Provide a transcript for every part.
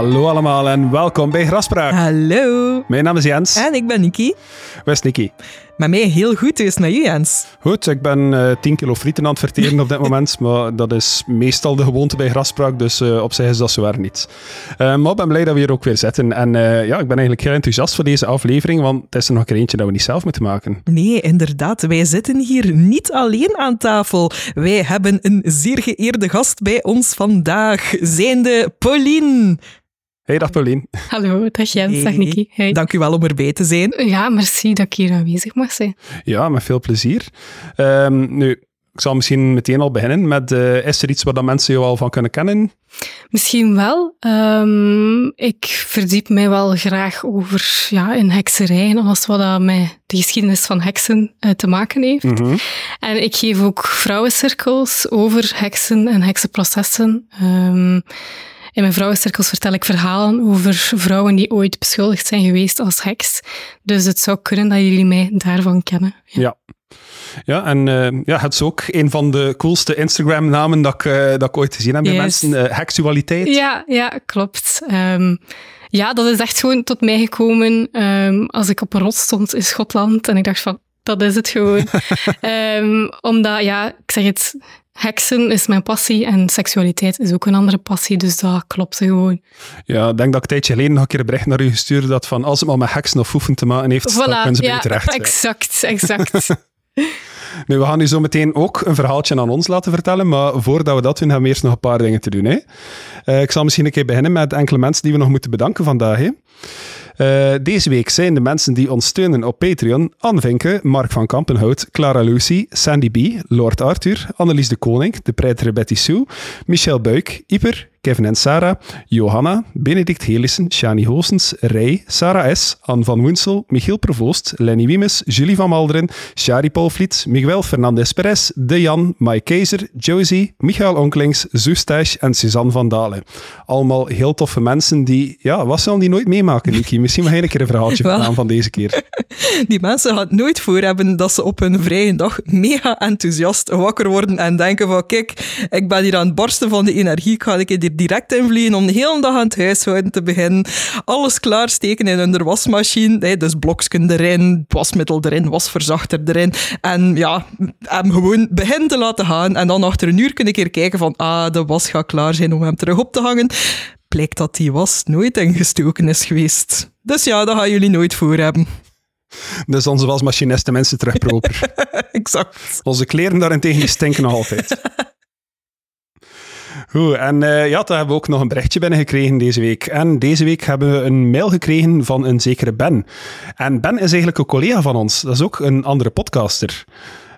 Hallo allemaal en welkom bij Graspraak. Hallo. Mijn naam is Jens. En ik ben Niki. Waar is Niki? Met mij heel goed, dus met u Jens. Goed, ik ben eh 10 kilo frieten aan het verteren op dit moment, maar dat is meestal de gewoonte bij Graspraak, dus eh, op zich is dat zowaar niet. Eh, maar ik ben blij dat we hier ook weer zitten. En ja, ik ben eigenlijk heel enthousiast voor deze aflevering, want het is er nog een eentje dat we niet zelf moeten maken. Nee, inderdaad. Wij zitten hier niet alleen aan tafel. Wij hebben een zeer geëerde gast bij ons vandaag, zijnde Pauline. Hey, dag Paulien. Hallo, dag Jens, dag. Hey. Dank u wel om erbij te zijn. Ja, merci dat ik hier aanwezig mag zijn. Ja, met veel plezier. Ehm, nu, ik zal misschien meteen al beginnen met, eh, is er iets waar dat mensen jou al van kunnen kennen? Misschien wel. Ehm, ik verdiep mij wel graag over ja, in hekserij en alles wat dat met de geschiedenis van heksen eh, te maken heeft. Mhm. En ik geef ook vrouwencirkels over heksen en heksenprocessen. Ehm, in mijn vrouwencirkels vertel ik verhalen over vrouwen die ooit beschuldigd zijn geweest als heks. Dus het zou kunnen dat jullie mij daarvan kennen. Ja. Ja, en eh, ja, het is ook een van de coolste Instagram-namen dat ik, eh, dat ik ooit gezien heb bij mensen. eh heksualiteit. Ja, ja klopt. Ehm, ja, dat is echt gewoon tot mij gekomen ehm, als ik op een rots stond in Schotland. En ik dacht van, dat is het gewoon. Ehm, omdat, ja, ik zeg het, heksen is mijn passie en seksualiteit is ook een andere passie. Dus dat klopte gewoon. Ja, ik denk dat ik een tijdje geleden nog een keer een bericht naar u gestuurd had van als het maar met heksen of foefen te maken heeft, dan kunnen ze ja, u terecht. ja. exact, exact. Nu, we gaan u zo meteen ook een verhaaltje aan ons laten vertellen, maar voordat we dat doen, hebben we eerst nog een paar dingen te doen. Hè? Eh, ik zal misschien een keer beginnen met enkele mensen die we nog moeten bedanken vandaag. Hè? Eh, deze week zijn de mensen die ons steunen op Patreon Anne Mark van Kampenhout, Clara Lucy, Sandy B, Lord Arthur, Annelies de Koning, de prijtere Betty Sue, Michel Buik, Iper, Kevin en Sarah, Johanna, Benedict Helissen, Shani Hoosens, Rij, Sarah S., Anne van Woensel, Michiel Provoost, Lenny Wiemes, Julie van Malderen, Shari Paulvliet, Miguel Fernandez Perez, De Jan, Mike Keizer, Josie, Michael Onklings, Zoestash en Suzanne van Dalen. Allemaal heel toffe mensen die, ja, wat zullen die nooit meemaken, Niki? Misschien mag jij een keer een verhaaltje Wel. vertellen van deze keer. Die mensen gaan het nooit voor hebben dat ze op hun vrije dag mega enthousiast wakker worden en denken van kijk, ik ben hier aan het barsten van de energie, ik ga een keer hier direct in vliegen om de hele dag aan het huishouden te beginnen. Alles klaarsteken in hun wasmachine, hè, dus bloksken erin, wasmiddel erin, wasverzachter erin en ja, hem gewoon beginnen te laten gaan en dan achter een uur kun ik keer kijken van ah, de was gaat klaar zijn om hem terug op te hangen. Blijkt dat die was nooit ingestoken is geweest. Dus ja, dat gaan jullie nooit voor hebben. Dus onze wasmachine is tenminste terug proper. Exact. Onze kleren daarentegen die stinken nog altijd. Goed, en eh, ja, dan hebben we ook nog een berichtje binnengekregen deze week. En deze week hebben we een mail gekregen van een zekere Ben. En Ben is eigenlijk een collega van ons. Dat is ook een andere podcaster.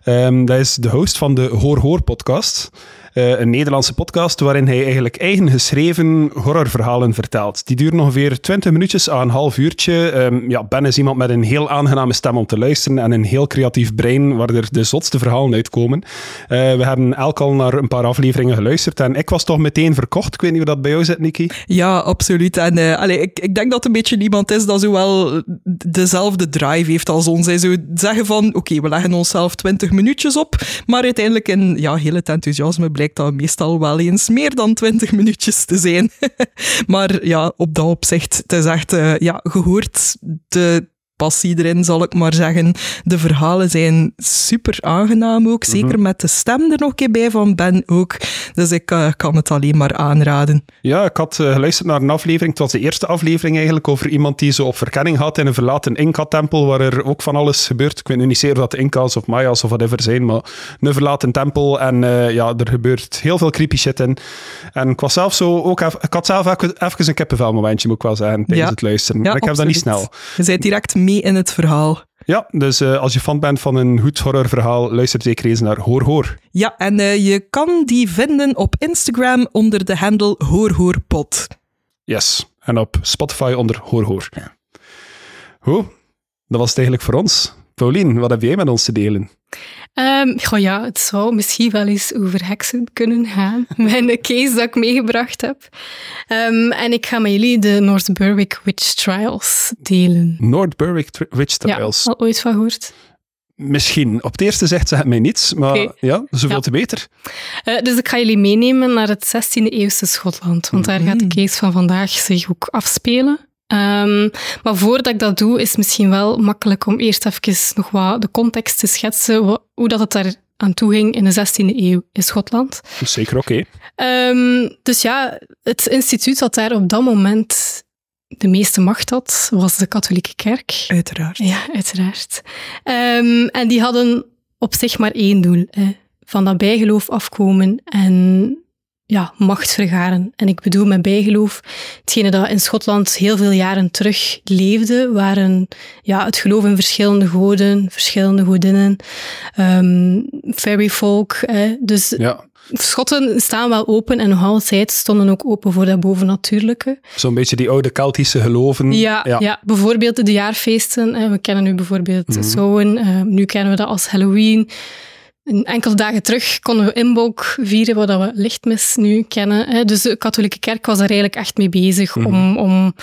Ehm, dat is de host van de Hoor Hoor podcast. Eh, een Nederlandse podcast waarin hij eigenlijk eigen geschreven horrorverhalen vertelt. Die duren ongeveer 20 minuutjes aan een half uurtje. Ehm, ja, ben is iemand met een heel aangename stem om te luisteren en een heel creatief brein waar er de zotste verhalen uitkomen. Eh, we hebben elk al naar een paar afleveringen geluisterd en ik was toch meteen verkocht. Ik weet niet hoe dat bij jou zit, Niki. Ja, absoluut. En allee, ik, ik denk dat een beetje iemand is dat zo wel dezelfde drive heeft als ons. Hij zou zeggen van, oké, we leggen onszelf 20 minuutjes op, maar uiteindelijk in ja, heel het enthousiasme blijkt dat meestal wel eens meer dan 20 minuutjes te zijn. maar ja, op dat opzicht, het is echt, eh, ja, gehoord de passie erin, zal ik maar zeggen. De verhalen zijn super aangenaam ook, zeker met de stem er nog een keer bij van Ben ook. Dus ik eh, kan het alleen maar aanraden. Ja, ik had eh, geluisterd naar een aflevering. Het was de eerste aflevering eigenlijk over iemand die zo op verkenning had in een verlaten Inca-tempel, waar er ook van alles gebeurt. Ik weet nu niet zeker of dat de Inca's of Maya's of whatever zijn, maar een verlaten tempel. En eh, ja, er gebeurt heel veel creepy shit in. En ik was zelf zo ook... Ik had zelf even, even een kippenvel momentje, moet ik wel zeggen, tijdens Ja. het luisteren. Ja, ik heb dat niet snel. Je bent direct mee in het verhaal. Ja, dus eh, als je fan bent van een goed horrorverhaal, luister zeker eens naar Hoor Hoor. Ja, en eh, je kan die vinden op Instagram onder de handle hoorhoorpot. Yes. En op Spotify onder Hoor Hoor. Hoe? Dat was het eigenlijk voor ons. Paulien, wat heb jij met ons te delen? Goh, ja, het zou misschien wel eens over heksen kunnen gaan. Mijn case dat ik meegebracht heb. Ehm, en ik ga met jullie de North Berwick Witch Trials delen. North Berwick Tri- Witch Trials. Ja, al ooit van gehoord? Misschien. Op het eerste zegt ze het mij niets, maar ja, zoveel Ja. te beter. Eh, dus ik ga jullie meenemen naar het 16e eeuwse Schotland, want daar gaat de case van vandaag zich ook afspelen. Ehm, maar voordat ik dat doe, is het misschien wel makkelijk om eerst even nog wat de context te schetsen, hoe dat het daar aan toe ging in de 16e eeuw in Schotland. Zeker oké. Ehm, dus ja, het instituut dat daar op dat moment de meeste macht had, was de katholieke kerk. Uiteraard. Ja, uiteraard. Ehm, en die hadden op zich maar één doel. Hè. Van dat bijgeloof afkomen en ja, macht vergaren. En ik bedoel met bijgeloof, hetgene dat in Schotland heel veel jaren terug leefde, waren ja, het geloof in verschillende goden, verschillende godinnen, ehm fairy folk. Dus Ja, Schotten staan wel open en nog altijd stonden ook open voor dat bovennatuurlijke. zo'n beetje die oude Keltische geloven. Ja, ja. bijvoorbeeld de jaarfeesten. We kennen nu bijvoorbeeld eh, nu kennen we dat als Halloween. Een enkele dagen terug konden we Inbolk vieren, wat dat we lichtmis nu kennen. hè. Dus de katholieke kerk was daar eigenlijk echt mee bezig Mhm. om, om,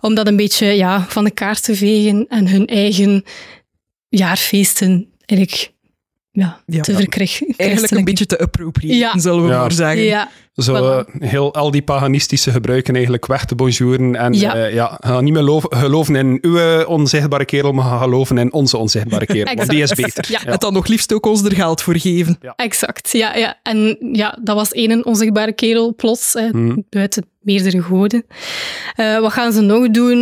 om dat een beetje ja, van de kaart te vegen en hun eigen jaarfeesten eigenlijk ja, Ja. te verkrijgen. Eigenlijk een beetje te appropriëren, Ja. zullen we Ja. maar zeggen. Ja, Zo Voilà. eh, heel, al die paganistische gebruiken eigenlijk weg te bonjouren. En Ja. ja, ja ga niet meer geloven in uw onzichtbare kerel, maar ga geloven in onze onzichtbare kerel. Want die is beter. Ja. En dan nog liefst ook ons er geld voor geven. Exact, ja, ja. En ja, dat was één onzichtbare kerel plots, Hmm. buiten meerdere goden. Eh, wat gaan ze nog doen?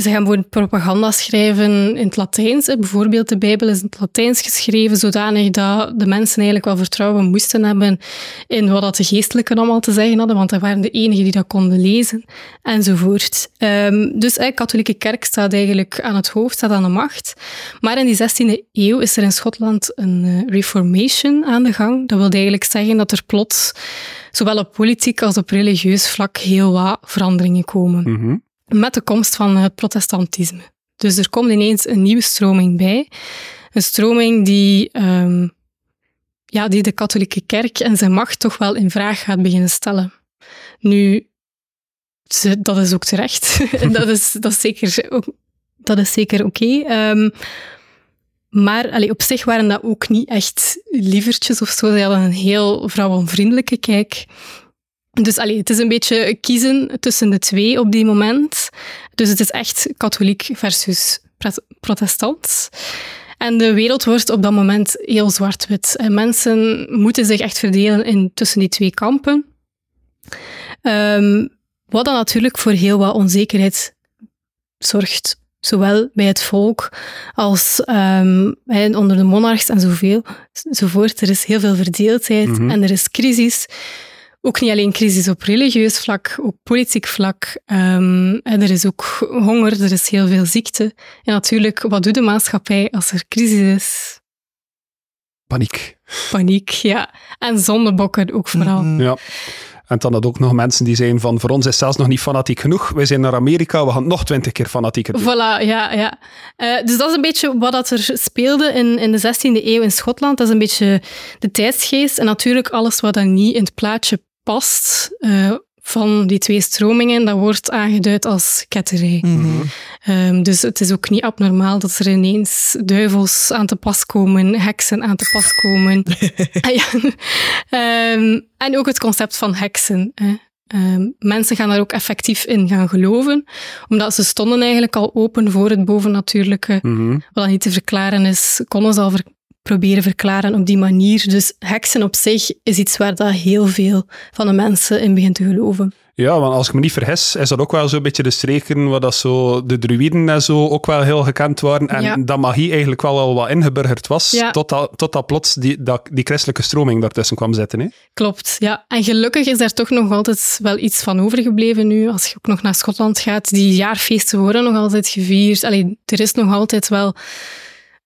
Ze gaan voor propaganda schrijven in het Latijns. hè. Bijvoorbeeld de Bijbel is in het Latijns geschreven, zodanig dat de mensen eigenlijk wel vertrouwen moesten hebben in wat dat de geestelijken allemaal te zeggen hadden, want dat waren de enigen die dat konden lezen, enzovoort. Ehm, dus de katholieke kerk staat eigenlijk aan het hoofd, staat aan de macht. Maar in die 16e eeuw is er in Schotland een eh, reformation aan de gang. Dat wil eigenlijk zeggen dat er plots, zowel op politiek als op religieus vlak, heel wat veranderingen komen. Mhm. Met de komst van het protestantisme. Dus er komt ineens een nieuwe stroming bij. Een stroming die, ehm, ja, die de katholieke kerk en zijn macht toch wel in vraag gaat beginnen stellen. Nu, dat is ook terecht. Dat, is, dat, zeker, dat is zeker oké. Ehm, maar allee, op zich waren dat ook niet echt lievertjes of zo. Ze hadden een heel vrouwenvriendelijke kijk. Dus allee, het is een beetje kiezen tussen de twee op die moment. Dus het is echt katholiek versus protestant. En de wereld wordt op dat moment heel zwart-wit. En mensen moeten zich echt verdelen in, tussen die twee kampen. Ehm, wat dan natuurlijk voor heel wat onzekerheid zorgt. Zowel bij het volk als hè, onder de monarchs en zoveel, enzovoort. Er is heel veel verdeeldheid Mhm. en er is crisis. Ook niet alleen crisis op religieus vlak, ook politiek vlak. Ehm, en er is ook honger, er is heel veel ziekte. En natuurlijk, wat doet de maatschappij als er crisis is? Paniek. Paniek, ja. En zondebokken ook vooral. Mhm. Ja. En dan had ook nog mensen die zeiden van, voor ons is zelfs nog niet fanatiek genoeg. Wij zijn naar Amerika, we gaan nog twintig keer fanatieker doen. Voilà, ja, ja. Eh, dus dat is een beetje wat dat er speelde in, in de 16e eeuw in Schotland. Dat is een beetje de tijdsgeest. En natuurlijk alles wat dan niet in het plaatje past eh, van die twee stromingen, dat wordt aangeduid als ketterij. Mhm. Ehm, dus het is ook niet abnormaal dat er ineens duivels aan te pas komen, heksen aan te pas komen. Ah, ja. Ehm, en ook het concept van heksen. Hè. Ehm, mensen gaan daar ook effectief in gaan geloven, omdat ze stonden eigenlijk al open voor het bovennatuurlijke. Mhm. Wat dan niet te verklaren is, konden ze al ver- proberen verklaren op die manier. Dus heksen op zich is iets waar dat heel veel van de mensen in begint te geloven. Ja, want als ik me niet vergis, is dat ook wel zo'n beetje de streken waar dat zo de druïden en zo ook wel heel gekend waren. En Ja. dat magie eigenlijk wel al wat ingeburgerd was, Ja. totdat, totdat plots die, dat, die christelijke stroming daartussen kwam zitten. Hè? Klopt, ja. En gelukkig is daar toch nog altijd wel iets van overgebleven nu. Als je ook nog naar Schotland gaat, die jaarfeesten worden nog altijd gevierd. Allee, er is nog altijd wel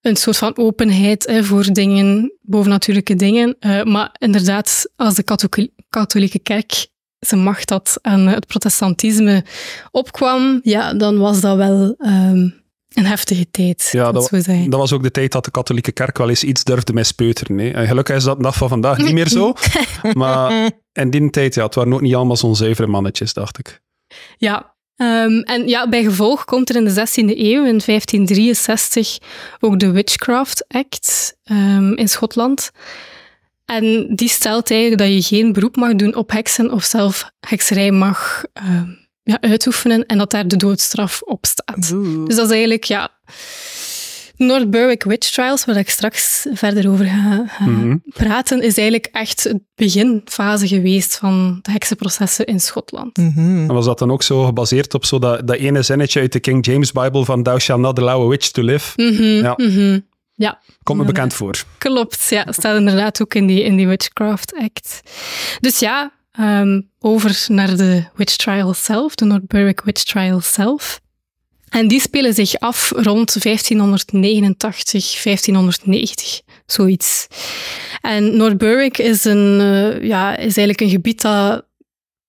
een soort van openheid hè, voor dingen, bovennatuurlijke dingen. Eh, maar inderdaad, als de katho- katholieke kerk zijn macht had en het protestantisme opkwam, ja, dan was dat wel ehm, een heftige tijd, Ja, dat, zijn. dat was ook de tijd dat de katholieke kerk wel eens iets durfde mispeuteren. Hè? En gelukkig is dat de dag van vandaag niet meer zo. maar in die tijd, ja, het waren ook niet allemaal zo'n zuivere mannetjes, dacht ik. Ja, Ehm, en ja, bij gevolg komt er in de 16e eeuw, in 1563, ook de Witchcraft Act ehm, in Schotland. En die stelt eigenlijk dat je geen beroep mag doen op heksen of zelf hekserij mag ehm, ja, uitoefenen en dat daar de doodstraf op staat. Oeh. Dus dat is eigenlijk, ja... North Berwick Witch Trials, waar ik straks verder over ga, ga Mhm. praten, is eigenlijk echt het beginfase geweest van de heksenprocessen in Schotland. Mhm. En was dat dan ook zo gebaseerd op zo dat, dat ene zinnetje uit de King James Bible van Thou shalt not allow a witch to live? Mhm, Ja. mhm. Ja, Komt me bekend voor. klopt. Ja, staat inderdaad ook in die, in die Witchcraft Act. Dus ja, ehm, over naar de witch trial zelf, de North Berwick Witch Trial zelf. En die spelen zich af rond 1589, 1590, zoiets. En North Berwick is, een, eh, ja, is eigenlijk een gebied dat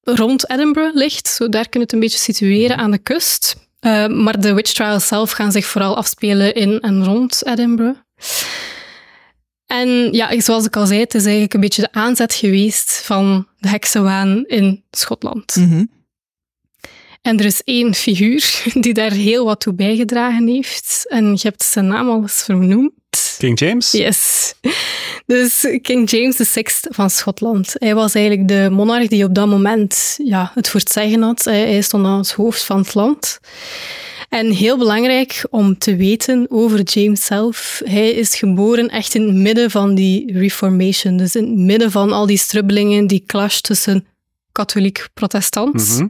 rond Edinburgh ligt. Zo, daar kun je het een beetje situeren aan de kust. Eh, maar de witch trials zelf gaan zich vooral afspelen in en rond Edinburgh. En ja, zoals ik al zei, het is eigenlijk een beetje de aanzet geweest van de heksenwaan in Schotland. Mhm. En er is één figuur die daar heel wat toe bijgedragen heeft. En je hebt zijn naam al eens vernoemd. King James? Yes. Dus King James VI van Schotland. Hij was eigenlijk de monarch die op dat moment ja, het voor het zeggen had. Hij stond aan het hoofd van het land. En heel belangrijk om te weten over James zelf. Hij is geboren echt in het midden van die Reformation. Dus in het midden van al die strubbelingen, die clash tussen katholiek-protestant. Mhm.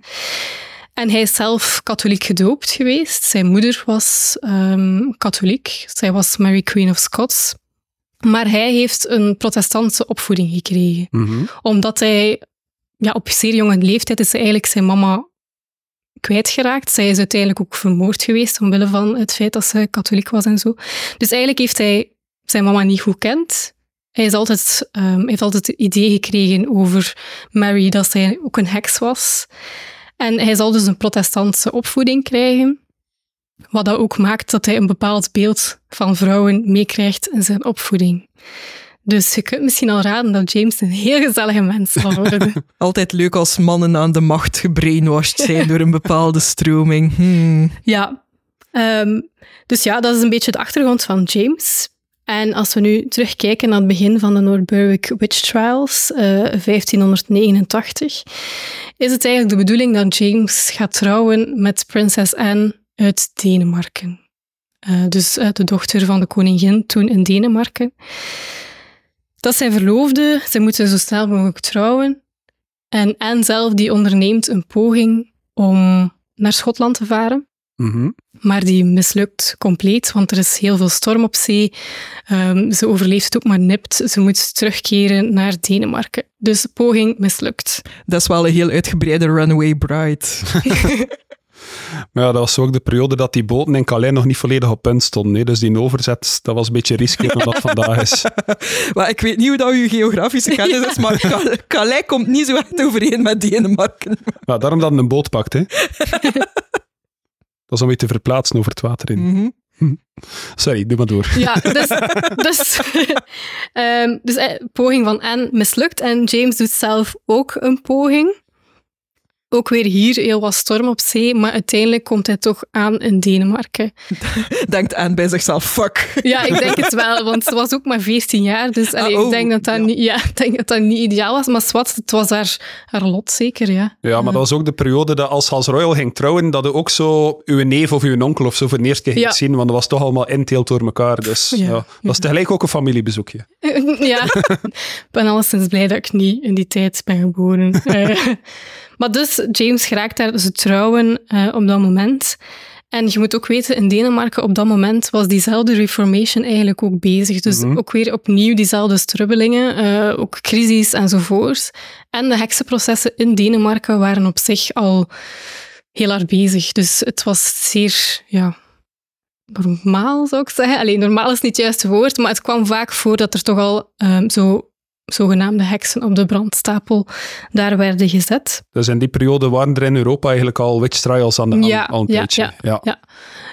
En hij is zelf katholiek gedoopt geweest. Zijn moeder was ehm, katholiek. Zij was Mary Queen of Scots. Maar hij heeft een protestantse opvoeding gekregen. Mhm. Omdat hij ja, op zeer jonge leeftijd is hij eigenlijk zijn mama kwijtgeraakt. Zij is uiteindelijk ook vermoord geweest omwille van het feit dat ze katholiek was en zo. Dus eigenlijk heeft hij zijn mama niet goed kent. Hij is altijd, ehm, heeft altijd het idee gekregen over Mary dat zij ook een heks was. En hij zal dus een protestantse opvoeding krijgen. Wat dat ook maakt dat hij een bepaald beeld van vrouwen meekrijgt in zijn opvoeding. Dus je kunt misschien al raden dat James een heel gezellige mens zal worden. Altijd leuk als mannen aan de macht gebrainwashed zijn door een bepaalde stroming. Hmm. Ja. Ehm, dus ja, dat is een beetje de achtergrond van James. En als we nu terugkijken naar het begin van de North Witch Trials, eh, 1589, is het eigenlijk de bedoeling dat James gaat trouwen met prinses Anne uit Denemarken. Eh, dus eh, de dochter van de koningin toen in Denemarken. Dat zijn verloofde, ze moeten zo snel mogelijk trouwen. En Anne zelf die onderneemt een poging om naar Schotland te varen. Mhm. Maar die mislukt compleet, want er is heel veel storm op zee. Ehm, ze overleeft het ook maar nipt. Ze moet terugkeren naar Denemarken. Dus de poging mislukt. Dat is wel een heel uitgebreide runaway bride. Maar ja, dat was ook de periode dat die boten in Calais nog niet volledig op punt stonden. hè. Dus die overzet, dat was een beetje risky dan dat vandaag is. maar ik weet niet hoe dat je geografische kennis is, maar Cal- Calais komt niet zo echt overeen met Denemarken. Maar daarom dat een boot pakt, hè. Dat is om je te verplaatsen over het water in. Mhm. Sorry, doe maar door. Ja, dus, dus, ehm, dus eh, poging van Anne mislukt en James doet zelf ook een poging. Ook weer hier heel wat storm op zee, maar uiteindelijk komt hij toch aan in Denemarken. Denkt aan bij zichzelf, fuck. Ja, ik denk het wel, want ze was ook maar 14 jaar. Dus allee, Ah, oh, ik, denk dat dat ja. niet, ja, ik denk dat dat niet ideaal was. Maar zwart, het was haar, haar lot zeker, ja. Ja, maar dat was ook de periode dat als Hans Royal ging trouwen, dat je ook zo uw neef of uw onkel of zo voor de eerste keer ging Ja. zien, want dat was toch allemaal inteelt door elkaar. Dus ja, Ja. dat is tegelijk ook een familiebezoekje. ja, ik ben alleszins blij dat ik niet in die tijd ben geboren. Maar dus, James geraakt daar ze trouwen eh, op dat moment. En je moet ook weten, in Denemarken op dat moment was diezelfde Reformation eigenlijk ook bezig. Dus Mhm. ook weer opnieuw diezelfde strubbelingen, eh, ook crisis enzovoort. En de heksenprocessen in Denemarken waren op zich al heel hard bezig. Dus het was zeer, ja, normaal zou ik zeggen. Alleen normaal is niet het juiste woord, maar het kwam vaak voor dat er toch al ehm, zo zogenaamde heksen op de brandstapel daar werden gezet. Dus in die periode waren er in Europa eigenlijk al witch trials aan de, aan- Ja, een ja, tijdje. Ja. ja.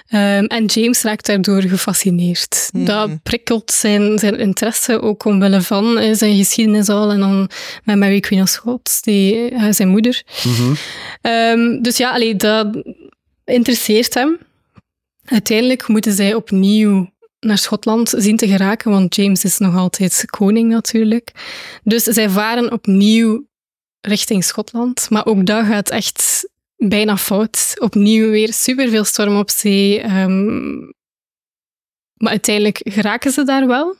Ehm, en James raakt daardoor gefascineerd. Mhm. Dat prikkelt zijn, zijn interesse ook omwille van eh, zijn geschiedenis al. En dan met Mary Queen of Scots, die, eh, zijn moeder. Mhm. Ehm, dus ja, allee, dat interesseert hem. Uiteindelijk moeten zij opnieuw naar Schotland zien te geraken, want James is nog altijd koning natuurlijk. Dus zij varen opnieuw richting Schotland. Maar ook dat gaat echt bijna fout. Opnieuw weer superveel storm op zee. ehm, maar uiteindelijk geraken ze daar wel.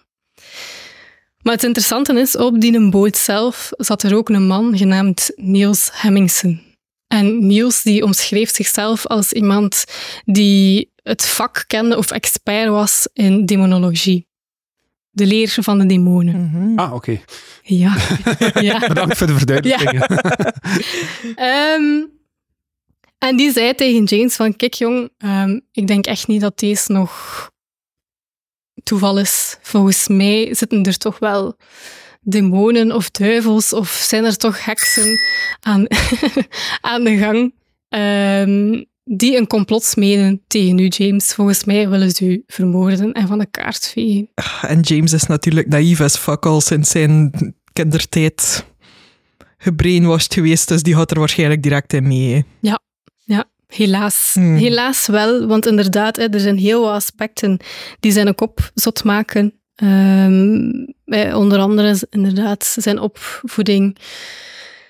Maar het interessante is, op die boot zelf zat er ook een man genaamd Niels Hemmingsen. En Niels die omschreef zichzelf als iemand die het vak kende of expert was in demonologie. De leer van de demonen. Mhm. Ah, oké. Ja. ja. Bedankt voor de verduidelijking. Ehm, en die zei tegen James van, kijk jong, ehm, ik denk echt niet dat deze nog toeval is. Volgens mij zitten er toch wel demonen of duivels of zijn er toch heksen aan, aan de gang ehm, die een complot smeden tegen u, James. Volgens mij willen ze u vermoorden en van de kaart vegen. En James is natuurlijk naïef as fuck al sinds zijn kindertijd gebrainwashed geweest, dus die gaat er waarschijnlijk direct in mee. hè. Helaas. Hmm. Helaas wel, want inderdaad, hè, er zijn heel wat aspecten die zijn kop zot maken. Ehm, eh, onder andere inderdaad zijn opvoeding,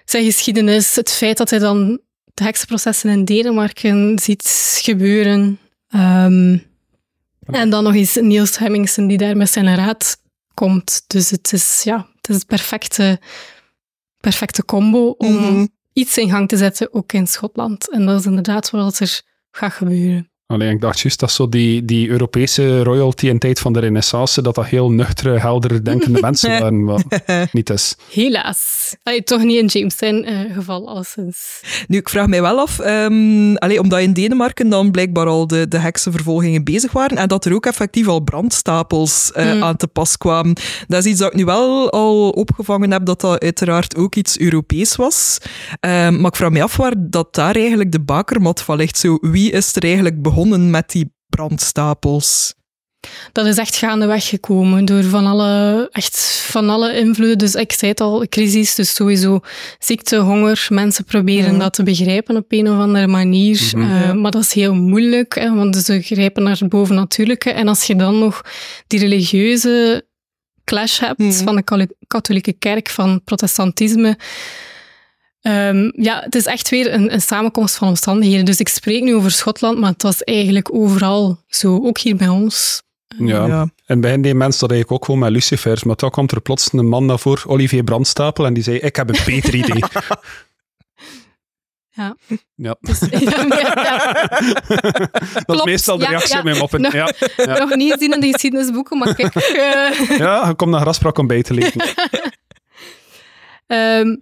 zijn geschiedenis, het feit dat hij dan de heksenprocessen in Denemarken ziet gebeuren. Ehm, en dan nog eens Niels Hemmingsen die daar met zijn raad komt. Dus het is, ja, het is het perfecte, perfecte combo om Mhm. iets in gang te zetten, ook in Schotland. En dat is inderdaad wat er gaat gebeuren. Allee, ik dacht juist dat zo die, die Europese royalty in tijd van de renaissance, dat dat heel nuchtere, heldere denkende mensen waren, maar niet is. Helaas. Allee, toch niet in James zijn eh, geval, alleszins. Nu, ik vraag mij wel af, ehm, allee, omdat in Denemarken dan blijkbaar al de, de heksenvervolgingen bezig waren en dat er ook effectief al brandstapels eh, Hmm. aan te pas kwamen. Dat is iets dat ik nu wel al opgevangen heb, dat dat uiteraard ook iets Europees was. Ehm, maar ik vraag me af waar dat daar eigenlijk de bakermat van ligt. Zo, wie is er eigenlijk begonnen met die brandstapels? Dat is echt gaandeweg gekomen door van alle, echt van alle invloeden. Dus ik zei het al, crisis, dus sowieso ziekte, honger. Mensen proberen Mhm. dat te begrijpen op een of andere manier. Mhm. Eh, maar dat is heel moeilijk, hè, want ze grijpen naar het bovennatuurlijke. En als je dan nog die religieuze clash hebt Mhm. van de katholieke kerk, van protestantisme... Ehm, ja, het is echt weer een, een samenkomst van omstandigheden. Dus ik spreek nu over Schotland, maar het was eigenlijk overal zo, ook hier bij ons. Ja. Ja. En bij deed mensen dat eigenlijk ook gewoon met lucifers, maar toen kwam er plots een man naar voren, Olivier Brandstapel, en die zei, ik heb een beter idee. Ja. Ja. Dus, ja, ja, dat is meestal de reactie ja. op mijn moppen. Nog- Ja, ja. Nog niet gezien in de geschiedenisboeken, maar kijk. eh, ja, je komt naar Grasbrak om bij te lezen. ehm,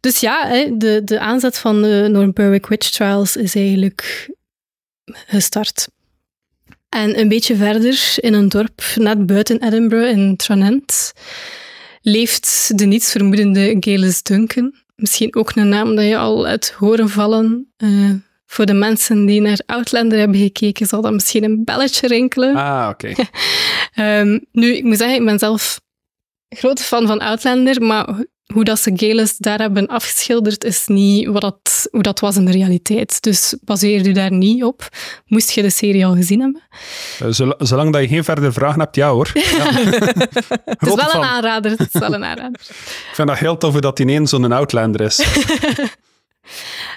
dus ja, de, de aanzet van de North Berwick Witch Trials is eigenlijk gestart. En een beetje verder, in een dorp net buiten Edinburgh, in Tranent, leeft de nietsvermoedende Galis Duncan. Misschien ook een naam dat je al uit horen vallen. Eh, voor de mensen die naar Outlander hebben gekeken, zal dat misschien een belletje rinkelen. Ah, oké. Ehm, nu, ik moet zeggen, ik ben zelf grote fan van Outlander, maar hoe dat ze Gelis daar hebben afgeschilderd, is niet wat dat, hoe dat was in de realiteit. Dus baseer je daar niet op. Moest je de serie al gezien hebben. Eh, zol- zolang dat je geen verdere vragen hebt, ja hoor. Ja. Het is wel een aanrader. Het is wel een aanrader. Ik vind dat heel tof dat ineens zo'n Outlander is.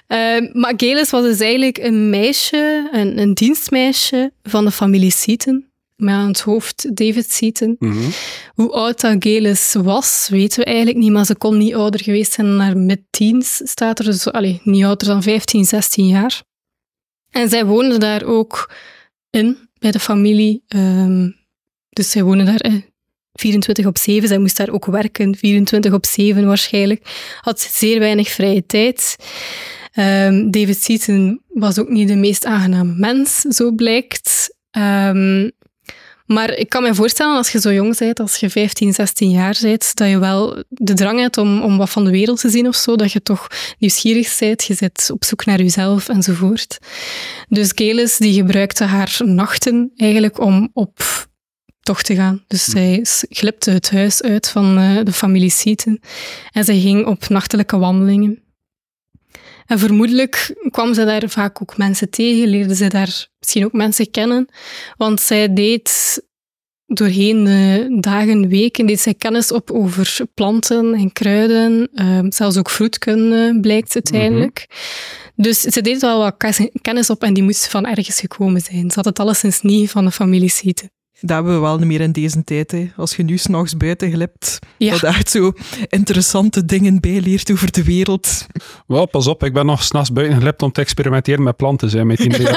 Ehm, maar Gelis was dus eigenlijk een meisje, een, een dienstmeisje van de familie Seaton. Met aan het hoofd David Seaton. Mhm. Hoe oud dat was, weten we eigenlijk niet, maar ze kon niet ouder geweest zijn dan haar mid-teens, staat er. Dus allee, niet ouder dan 15, 16 jaar. En zij woonde daar ook in, bij de familie. Ehm, dus zij woonde daar eh, 24 op 7. Zij moest daar ook werken, 24 op 7 waarschijnlijk. Had zeer weinig vrije tijd. Ehm, David Seaton was ook niet de meest aangename mens, zo blijkt. Ehm, Maar ik kan me voorstellen, als je zo jong bent, als je 15, 16 jaar bent, dat je wel de drang hebt om, om wat van de wereld te zien of zo, dat je toch nieuwsgierig bent, je zit op zoek naar jezelf enzovoort. Dus Gelis die gebruikte haar nachten eigenlijk om op tocht te gaan. Dus zij glipte het huis uit van uh, de familie Seaton en zij ging op nachtelijke wandelingen. En vermoedelijk kwam ze daar vaak ook mensen tegen, leerde ze daar misschien ook mensen kennen, want zij deed doorheen de dagen, weken, deed zij kennis op over planten en kruiden, uh, zelfs ook vroedkunde blijkt uiteindelijk. Dus ze deed wel wat kennis op en die moest van ergens gekomen zijn. Ze had het alleszins niet van de familie Sieten. Dat hebben we wel niet meer in deze tijd. Hè. Als je nu s'nachts buiten glipt, ja. dat echt zo interessante dingen bijleert over de wereld. Wel, pas op, ik ben nog s'nachts buiten glipt om te experimenteren met planten. Zijn, met die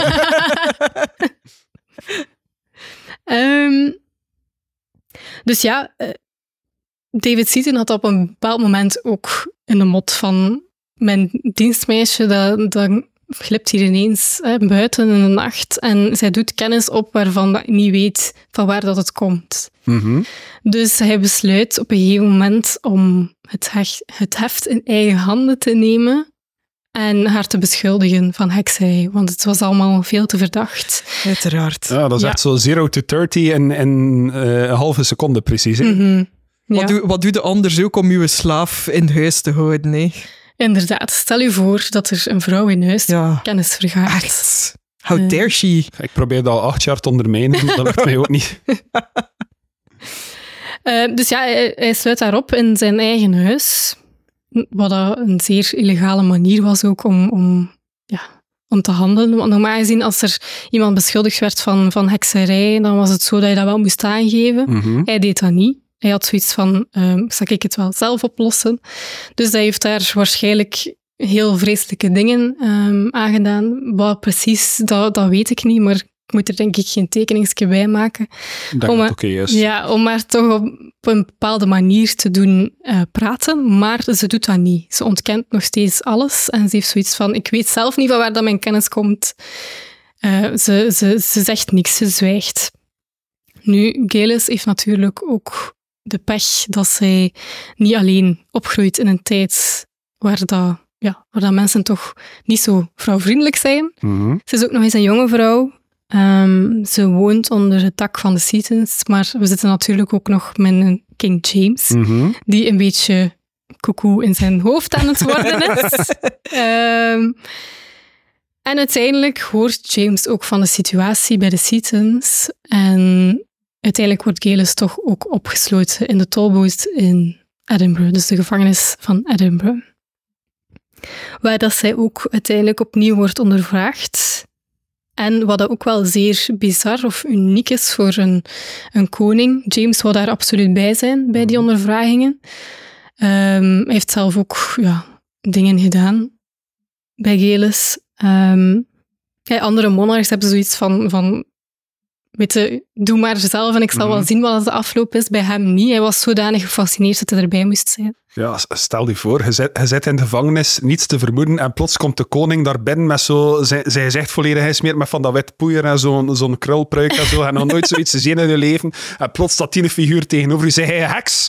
um, dus ja, uh, David Seaton had op een bepaald moment ook in de mot van mijn dienstmeisje, dat, dat glipt hier ineens hè, buiten in de nacht en zij doet kennis op waarvan ik niet weet van waar dat het komt. Mm Dus hij besluit op een gegeven moment om het, heft, het heft in eigen handen te nemen en haar te beschuldigen van hekserij, want het was allemaal veel te verdacht. Uiteraard. Ja, dat is echt zo 0 to 30 in, in uh, een halve seconde precies. Mm ja. wat, doe, wat doe de anders ook om uw slaaf in huis te houden? Nee? Inderdaad, stel je voor dat er een vrouw in huis ja. kennis vergaart. Echt? How uh, dare she? Ik probeer al acht jaar te ondermijnen, dat lukt mij ook niet. uh, dus ja, hij, hij sluit daarop in zijn eigen huis. Wat een zeer illegale manier was ook om, om, ja, om te handelen. Want normaal gezien, als er iemand beschuldigd werd van, van hekserij, dan was het zo dat je dat wel moest aangeven. Mhm. Hij deed dat niet. Hij had zoiets van, um, zal ik het wel zelf oplossen? Dus hij heeft daar waarschijnlijk heel vreselijke dingen um, aangedaan. Wat precies, dat, dat weet ik niet, maar ik moet er denk ik geen tekeningsje bij maken. Dat om, is. Ja, om maar toch op, een bepaalde manier te doen uh, praten, maar ze doet dat niet. Ze ontkent nog steeds alles en ze heeft zoiets van, ik weet zelf niet van waar dat mijn kennis komt. Uh, ze, ze, ze zegt niks, ze zwijgt. Nu, Gelis heeft natuurlijk ook de pech dat zij niet alleen opgroeit in een tijd waar, dat, ja, waar dat mensen toch niet zo vrouwvriendelijk zijn. Mhm. Ze is ook nog eens een jonge vrouw. Um, ze woont onder het dak van de Seatons, maar we zitten natuurlijk ook nog met een King James, Mhm. die een beetje koekoe in zijn hoofd aan het worden is. um, en uiteindelijk hoort James ook van de situatie bij de Seatons en uiteindelijk wordt Gelis toch ook opgesloten in de tolboot in Edinburgh, dus de gevangenis van Edinburgh. Waar dat zij ook uiteindelijk opnieuw wordt ondervraagd. En wat ook wel zeer bizar of uniek is voor een, een koning. James wil daar absoluut bij zijn, bij die ondervragingen. Um, hij heeft zelf ook ja, dingen gedaan bij Gelis. Um, ja, andere monarchs hebben zoiets van, van weet je, doe maar zelf en ik zal wel Mhm. zien wat de afloop is. Bij hem niet. Hij was zodanig gefascineerd dat hij erbij moest zijn. Ja, stel je voor, je zit, in de gevangenis, niets te vermoeden, en plots komt de koning daar binnen met zo... Zij, zij zegt volledig, hij smeert met van dat wit poeier en zo'n zo'n krulpruik en zo, en nog nooit zoiets gezien in je leven. En plots staat die figuur tegenover je, zeg hij heks?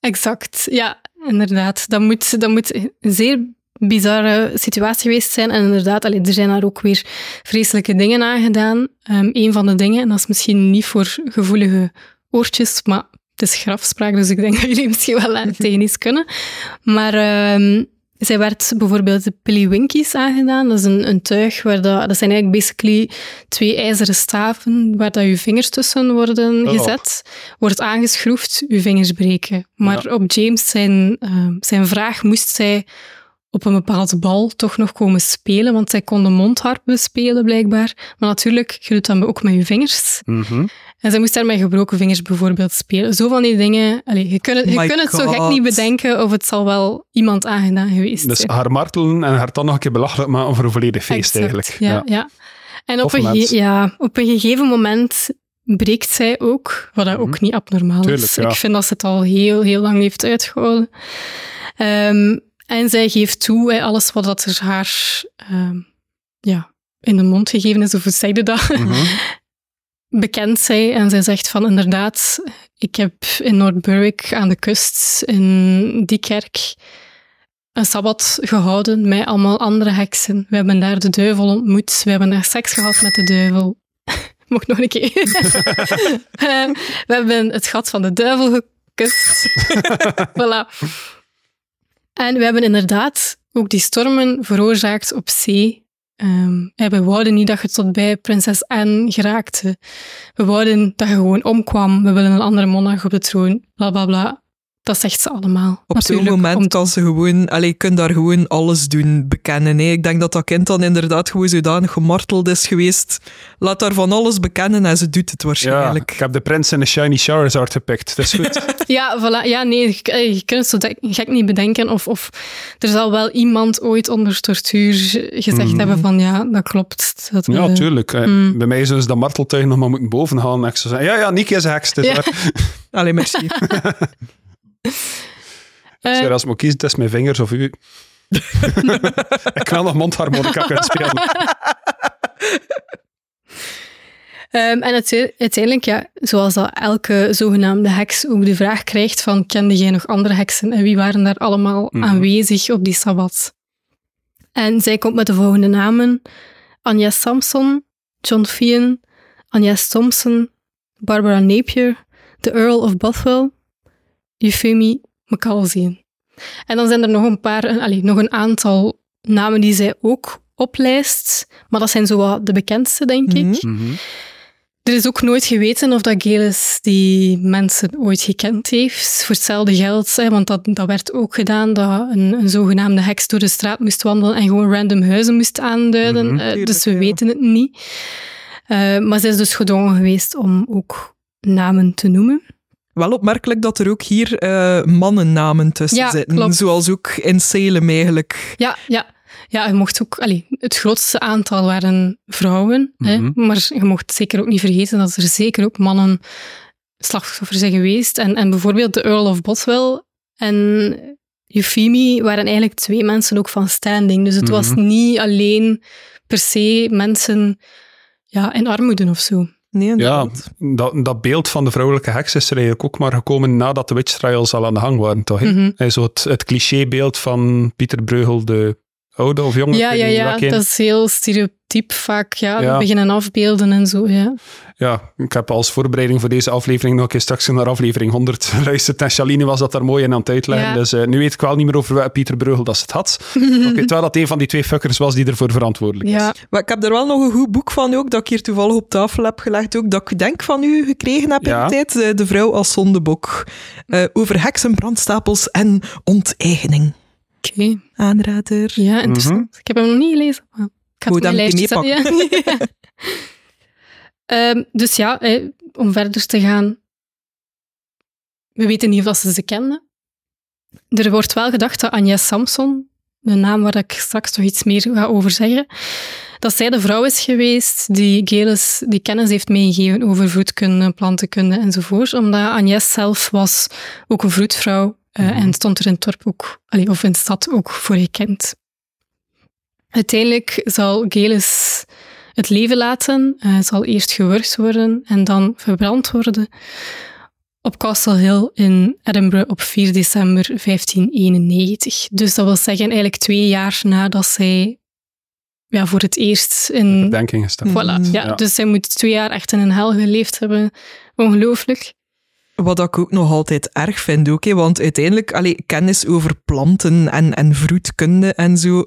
Exact, ja, inderdaad. Dat moet, dat moet een zeer bizarre situatie geweest zijn. En inderdaad, allee, er zijn daar ook weer vreselijke dingen aan gedaan. Ehm, een van de dingen, en dat is misschien niet voor gevoelige oortjes, maar het is grafspraak, dus ik denk dat jullie misschien wel aan tegen iets kunnen. Maar ehm, zij werd bijvoorbeeld de pillywinkies aangedaan. Dat is een, een tuig waar dat, dat zijn eigenlijk basically twee ijzeren staven waar dat je vingers tussen worden Oh. gezet. Wordt aangeschroefd, je vingers breken. Maar op James zijn, ehm, zijn vraag moest zij op een bepaald bal toch nog komen spelen, want zij kon de mondharp bespelen blijkbaar. Maar natuurlijk, je doet dat ook met je vingers. Mhm. En zij moest daar met gebroken vingers bijvoorbeeld spelen. Zo van die dingen. Allee, je kunt het, je kunt het zo gek niet bedenken of het zal wel iemand aangedaan geweest Dus haar martelen en haar dan nog een keer belachelijk maken voor een volledig feest Exact, eigenlijk. Ja, ja. En op een, ja, op een gegeven moment breekt zij ook, wat dat ook Mhm. niet abnormaal Tuurlijk, is. ja. Ik vind dat ze het al heel, heel lang heeft uitgehouden. Ehm, en zij geeft toe, alles wat dat er haar ehm, ja, in de mond gegeven is, of hoe je dat? Mhm. bekend zij en zij zegt van inderdaad, ik heb in North Berwick aan de kust, in die kerk, een sabbat gehouden met allemaal andere heksen. We hebben daar de duivel ontmoet, we hebben daar seks gehad met de duivel. Mocht nog een keer. Eh, we hebben het gat van de duivel gekust. voilà. En we hebben inderdaad ook die stormen veroorzaakt op zee. Um, we wouden niet dat je tot bij prinses Anne geraakte. We wouden dat je gewoon omkwam. We willen een andere monarch op de troon. Bla bla bla. Dat zegt ze allemaal. Op zo'n moment kan ze gewoon, allee, je kunt daar gewoon alles doen bekennen. Hè. Ik denk dat dat kind dan inderdaad gewoon zodanig gemarteld is geweest. Laat daar van alles bekennen en ze doet het waarschijnlijk. Ja, ik heb de prins in de Shiny Charizard gepikt. Dat is goed. ja, voilà. ja, nee, je, je kunt het zo gek niet bedenken. Of, of er zal wel iemand ooit onder tortuur gezegd mhm. hebben van ja, dat klopt. Dat ja, tuurlijk. Mm. Bij mij zullen ze dat marteltuig nog maar moeten bovenhalen. En ik zou zeggen, ja, ja, Nick is een heks. Ja. Allee, merci. Uh, als ik moet kiezen tussen mijn vingers of u. ik kan nog mondharmonica kunnen spelen. Um, en uiteindelijk, ja, zoals dat elke zogenaamde heks ook de vraag krijgt van kende jij nog andere heksen en wie waren daar allemaal mhm. aanwezig op die sabbat? En zij komt met de volgende namen. Anja Samson, John Fien, Agnes Thompson, Barbara Napier, the Earl of Bothwell, Euphemie McCalzien. En dan zijn er nog een paar, allee, nog een aantal namen die zij ook oplijst, maar dat zijn zo de bekendste, denk ik. Mhm. Mhm. Er is ook nooit geweten of dat Gelis die mensen ooit gekend heeft. Voor hetzelfde geld, hè, want dat, dat werd ook gedaan, dat een, een, zogenaamde heks door de straat moest wandelen en gewoon random huizen moest aanduiden. Mhm. Eh, dus we weten het niet. Uh, maar ze is dus gedwongen geweest om ook namen te noemen. Wel opmerkelijk dat er ook hier uh, mannennamen tussen zitten. Zoals ook in Salem eigenlijk. Ja, ja. Ja, je mocht ook, allee, het grootste aantal waren vrouwen. hè, mhm. maar je mocht zeker ook niet vergeten dat er zeker ook mannen slachtoffers zijn geweest. En, en bijvoorbeeld de Earl of Bothwell en Euphemie waren eigenlijk twee mensen ook van standing. Dus het was mhm. niet alleen per se mensen ja, in armoede of zo. Nee, ja, dat, dat beeld van de vrouwelijke heks is er eigenlijk ook maar gekomen nadat de witch trials al aan de gang waren, toch? Mm -hmm. Zo het, het clichébeeld van Pieter Breugel, de oude of jonge. Ja, ja, ja, dat is heel stereotyp vaak. Ja, ja. beginnen afbeelden en zo. Ja. ja, ik heb als voorbereiding voor deze aflevering nog eens straks naar aflevering 100 geluisterd. En Shaline was dat daar mooi in aan het uitleggen. Dus uh, nu weet ik wel niet meer over Pieter Breugel dat ze het had. ik weet wel dat een van die twee fuckers was die ervoor verantwoordelijk ja. is. Maar ik heb er wel nog een goed boek van ook, dat ik hier toevallig op tafel heb gelegd. Ook, dat ik denk van u gekregen heb in de tijd. Eh, de vrouw als zondebok. Uh, over heksenbrandstapels en onteigening. Oké. Aanrader. Ja, interessant. Mhm. Ik heb hem nog niet gelezen. Maar ik ga het lijstje zetten. um, dus ja, om verder te gaan. We weten niet of ze ze kenden. Er wordt wel gedacht dat Agnes Samson, een naam waar ik straks nog iets meer ga over zeggen, dat zij de vrouw is geweest die Gelis die kennis heeft meegegeven over vroedkunde, plantenkunde enzovoort, omdat Agnes zelf was ook een vroedvrouw uh, En stond er in het dorp ook, of in de stad ook voor gekend. Uiteindelijk zal Gelis het leven laten, uh, zal eerst gewurgd worden en dan verbrand worden op Castle Hill in Edinburgh op 4 december 1591. Dus dat wil zeggen eigenlijk twee jaar nadat zij ja, voor het eerst in... Verdenking is Voilà, ja, ja, Dus zij moet twee jaar echt in een hel geleefd hebben. Ongelooflijk. Wat ik ook nog altijd erg vind, hè, want uiteindelijk, allee, kennis over planten en, en vroedkunde en zo,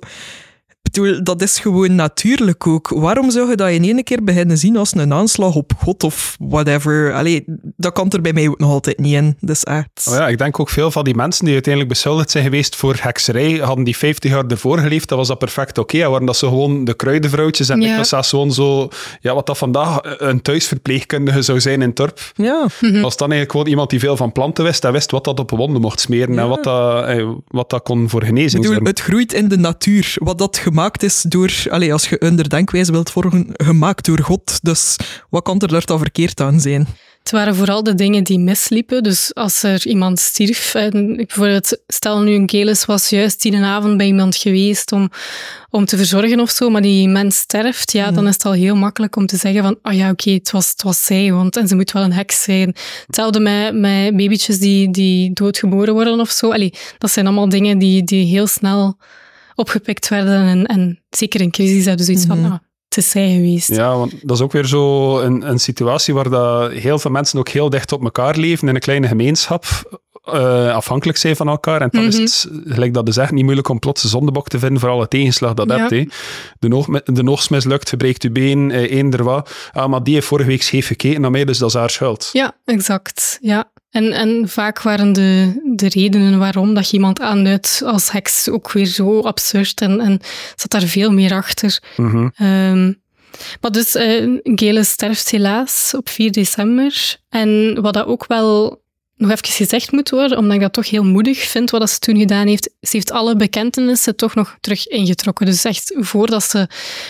bedoel, dat is gewoon natuurlijk ook. Waarom zou je dat in één keer beginnen zien als een aanslag op God of whatever? Allee, dat kan er bij mij ook nog altijd niet in. Dus echt. Oh ja, ik denk ook veel van die mensen die uiteindelijk beschuldigd zijn geweest voor hekserij, hadden die 50 jaar ervoor geleefd, dat was dat perfect oké. Okay. Waren dat ze gewoon de kruidenvrouwtjes en ja. ik was dat gewoon zo, ja, wat dat vandaag een thuisverpleegkundige zou zijn in het dorp. Ja. Was dan eigenlijk gewoon iemand die veel van planten wist en wist wat dat op wonden mocht smeren en wat dat, eh, wat dat kon voor genezing zijn. Het groeit in de natuur. Wat dat gemaakt is door, allez, als je een denkwijze wilt volgen, gemaakt door God. Dus wat kan er daar dan verkeerd aan zijn? Het waren vooral de dingen die misliepen. Dus als er iemand stierf, en bijvoorbeeld, stel nu een Gelis was juist die avond bij iemand geweest om, om te verzorgen of zo, maar die mens sterft, ja, dan is het al heel makkelijk om te zeggen van, oh ja, oké, het, was, het was zij, want en ze moet wel een heks zijn. Hetzelfde met, met babytjes die, die doodgeboren worden of zo. Allee, dat zijn allemaal dingen die, die heel snel opgepikt werden en, en zeker in crisis hebben ze zoiets van, nou, het is zij geweest. Ja, want dat is ook weer zo een, een situatie waar dat heel veel mensen ook heel dicht op elkaar leven in een kleine gemeenschap. eh, afhankelijk zijn van elkaar. En dan is het, gelijk dat is echt niet moeilijk om plots een zondebok te vinden voor alle tegenslag dat Ja. hebt. Hè. De, oog, de noogs mislukt, gebreekt je been, eh, eender wat. Ah, maar die heeft vorige week scheef gekeken naar mij, dus dat is haar schuld. Ja, exact. Ja. En, en vaak waren de, de redenen waarom dat je iemand aanduidt als heks ook weer zo absurd en, en zat daar veel meer achter. Mhm. Ehm, maar dus, eh Gele sterft helaas op 4 december. En wat dat ook wel nog even gezegd moet worden, omdat ik dat toch heel moedig vind, wat ze toen gedaan heeft. Ze heeft alle bekentenissen toch nog terug ingetrokken. Dus echt, voordat ze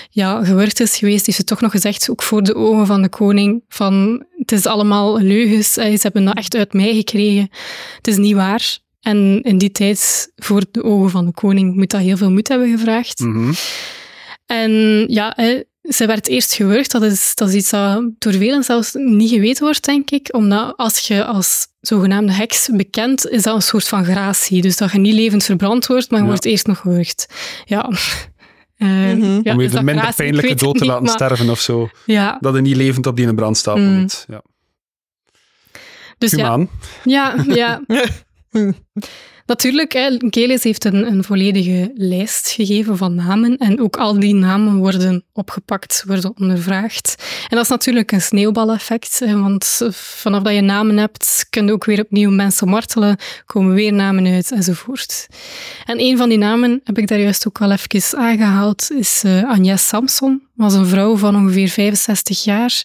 ja, gewurgd is geweest, heeft ze toch nog gezegd, ook voor de ogen van de koning, van het is allemaal leugens. Ze hebben dat echt uit mij gekregen. Het is niet waar. En in die tijd, voor de ogen van de koning, moet dat heel veel moed hebben gevraagd. Mhm. En ja, ze werd eerst gewurgd. Dat is, dat is iets dat door velen zelfs niet geweten wordt, denk ik. Omdat als je als zogenaamde heks bekend, is dat een soort van gratie. Dus dat je niet levend verbrand wordt, maar je Ja. wordt eerst nog gewurgd. Ja. Eh, Mhm. ja, Om de dat minder gratie? Pijnlijke dood te niet, laten maar- sterven of zo. Ja, Dat je niet levend op die brandstapel Mm. moet. Ja. dus ja, Humaan. ja, ja. Natuurlijk, hè, heeft een, een volledige lijst gegeven van namen en ook al die namen worden opgepakt, worden ondervraagd. En dat is natuurlijk een sneeuwbaleffect, want vanaf dat je namen hebt, kun je ook weer opnieuw mensen martelen, komen weer namen uit enzovoort. En een van die namen, heb ik daar juist ook wel even aangehaald, is eh Agnes Samson. was een vrouw van ongeveer 65 jaar.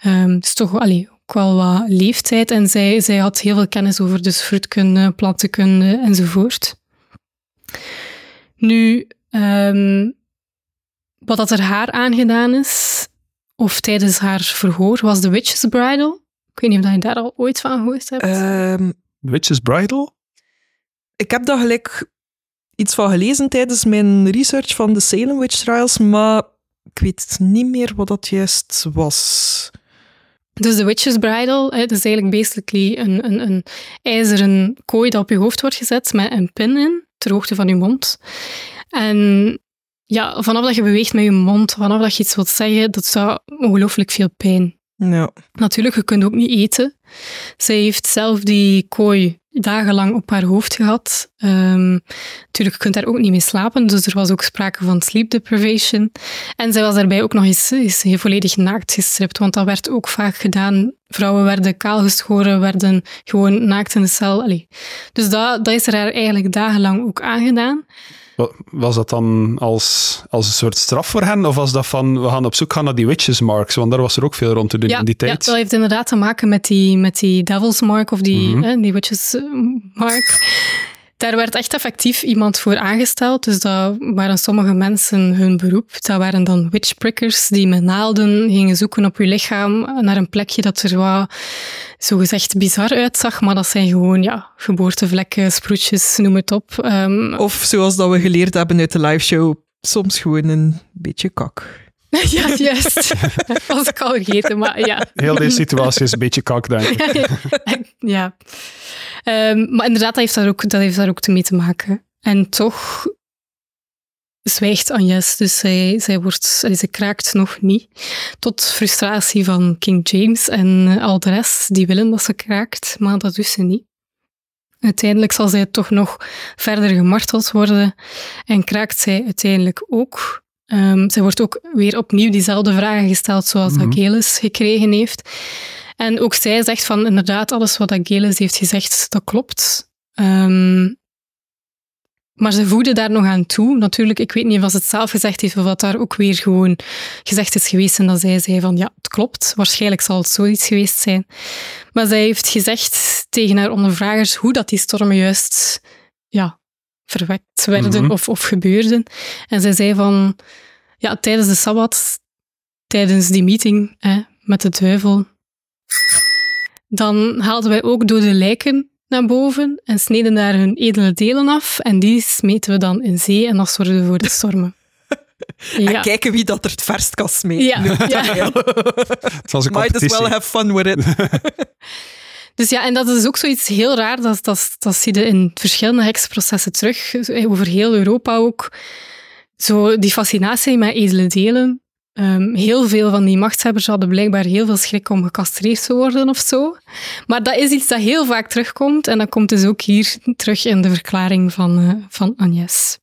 Ehm dus toch allee, ook wel wat leeftijd. En zij, zij had heel veel kennis over dus fruitkunde, plantenkunde enzovoort. Nu, ehm, wat dat er haar aangedaan is, of tijdens haar verhoor, was de Witch's Bridal. Ik weet niet of je daar al ooit van gehoord hebt. Ehm, Witch's Bridal? ik heb daar gelijk iets van gelezen tijdens mijn research van de Salem Witch Trials, maar ik weet niet meer wat dat juist was. Dus de Witch's Bridal, hè, dat is eigenlijk basically een, een, een ijzeren kooi dat op je hoofd wordt gezet met een pin in, ter hoogte van je mond. En ja, vanaf dat je beweegt met je mond, vanaf dat je iets wilt zeggen, dat zou ongelooflijk veel pijn. Ja. Natuurlijk, je kunt ook niet eten. Zij heeft zelf die kooi dagenlang op haar hoofd gehad. Ehm, natuurlijk, je kunt daar ook niet mee slapen, dus er was ook sprake van sleep deprivation. En zij was daarbij ook nog eens, eens volledig naakt gestript, want dat werd ook vaak gedaan. Vrouwen werden kaalgeschoren, werden gewoon naakt in de cel. Dus dat, dat is er haar eigenlijk dagenlang ook aangedaan. Wa- Was dat dan als, als een soort straf voor hen? Of was dat van, we gaan op zoek gaan naar die witches marks? Want daar was er ook veel rond te doen Ja, in die ja, tijd. dat heeft inderdaad te maken met die, met die Devil's Mark of die, Mhm. die Witches eh, Mark. Daar werd echt effectief iemand voor aangesteld. Dus dat waren sommige mensen hun beroep. Dat waren dan witchprickers die met naalden gingen zoeken op je lichaam naar een plekje dat er wat zogezegd bizar uitzag. Maar dat zijn gewoon ja, geboortevlekken, sproetjes, noem het op. Ehm, Of zoals dat we geleerd hebben uit de liveshow, soms gewoon een beetje kak. ja, juist. Dat was ik al vergeten, maar ja. Heel deze situatie is een beetje kak, denk ik. ja. Ehm, maar inderdaad, dat heeft daar, ook, dat heeft daar ook mee te maken. En toch zwijgt Agnes, dus zij, zij, wordt, ze kraakt nog niet. Tot frustratie van King James en eh, al de rest, die willen dat ze kraakt, maar dat doet ze niet. Uiteindelijk zal zij toch nog verder gemarteld worden en kraakt zij uiteindelijk ook. Ehm, zij wordt ook weer opnieuw diezelfde vragen gesteld zoals dat Gelis gekregen heeft. En ook zij zegt van inderdaad, alles wat dat Gelis heeft gezegd, dat klopt. Ehm, maar ze voegde daar nog aan toe. Natuurlijk, ik weet niet of ze het zelf gezegd heeft of wat daar ook weer gewoon gezegd is geweest en dat zij zei van ja, het klopt. Waarschijnlijk zal het zoiets geweest zijn. Maar zij heeft gezegd tegen haar ondervragers hoe dat die stormen juist ja, verwekt werden Mhm. of, of gebeurden. En zij zei van ja, tijdens de Sabbat, tijdens die meeting hè, met de duivel, dan haalden wij ook dode lijken naar boven en sneden daar hun edele delen af. En die smeten we dan in zee en dat zorgde voor de stormen. En kijken wie dat er het verst kan smeten. Ja, ja. Het was een Might as well have fun with it. Dus ja, en dat is ook zoiets heel raar. Dat, dat, dat zie je in verschillende heksprocessen terug, over heel Europa ook. Zo die fascinatie met edele delen. Ehm, heel veel van die machtshebbers hadden blijkbaar heel veel schrik om gecastreerd te worden of zo. Maar dat is iets dat heel vaak terugkomt. En dat komt dus ook hier terug in de verklaring van, eh, van Agnes.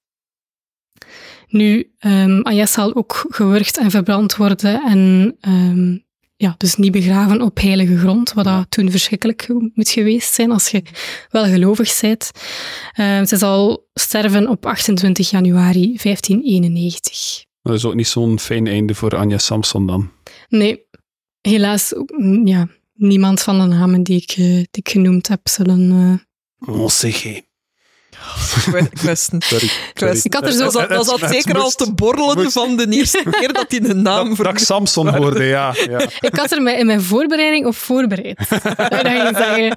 Nu, um, Agnes zal ook gewurgd en verbrand worden en um, ja, dus niet begraven op heilige grond, wat dat toen verschrikkelijk moet geweest zijn als je wel gelovig bent. Uh, ze zal sterven op 28 januari 1591. Dat is ook niet zo'n fijn einde voor Anja Samson dan. Nee, helaas ja, niemand van de namen die ik, uh, die ik genoemd heb zullen... Uh... het. Sorry, sorry. Ik had er zo... Dat dat zat zeker al te borrelen moest. van de eerste keer dat hij een naam dat, dat ik Samson hoorde, ja, ja. Ik had er mij in mijn voorbereiding op voorbereid. dat ging zeggen.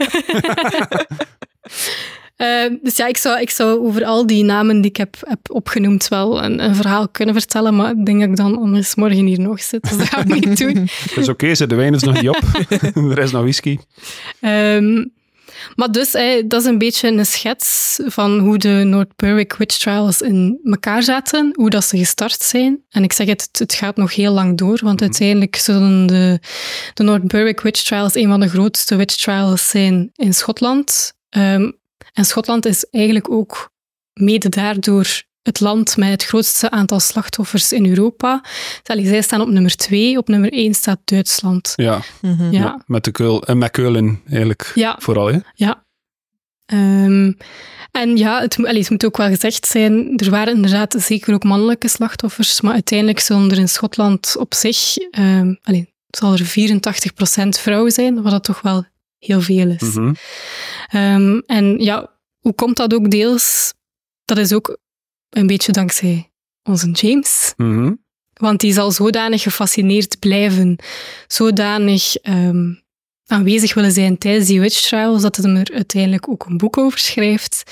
Uh, dus ja, ik zou, ik zou over al die namen die ik heb, heb opgenoemd wel een, een, verhaal kunnen vertellen, maar ik denk dat ik dan anders morgen hier nog zit, dus dat ga ik niet doen. Dat is oké, okay, de wijn is nog niet op. er is nog whisky. Um, maar dus, dat is een beetje een schets van hoe de North Berwick Witch Trials in elkaar zaten, hoe dat ze gestart zijn. En ik zeg het, het gaat nog heel lang door, want uiteindelijk zullen de, de North Berwick Witch Trials een van de grootste witch trials zijn in Schotland. Um, en Schotland is eigenlijk ook mede daardoor het land met het grootste aantal slachtoffers in Europa. Zij staan op nummer twee, op nummer één staat Duitsland. Ja, mm -hmm. ja. ja met, de keul, en met Keulen eigenlijk ja. vooral. Hè? Ja. Um, en ja, het, allee, het moet ook wel gezegd zijn, er waren inderdaad zeker ook mannelijke slachtoffers, maar uiteindelijk zullen er in Schotland op zich, um, allee, zal er 84% vrouwen zijn, wat dat toch wel heel veel is. Mm -hmm. um, en ja, hoe komt dat ook deels? Dat is ook een beetje dankzij onze James. Mm -hmm. Want die zal zodanig gefascineerd blijven, zodanig um, aanwezig willen zijn tijdens die witch trials, dat hij er uiteindelijk ook een boek over schrijft.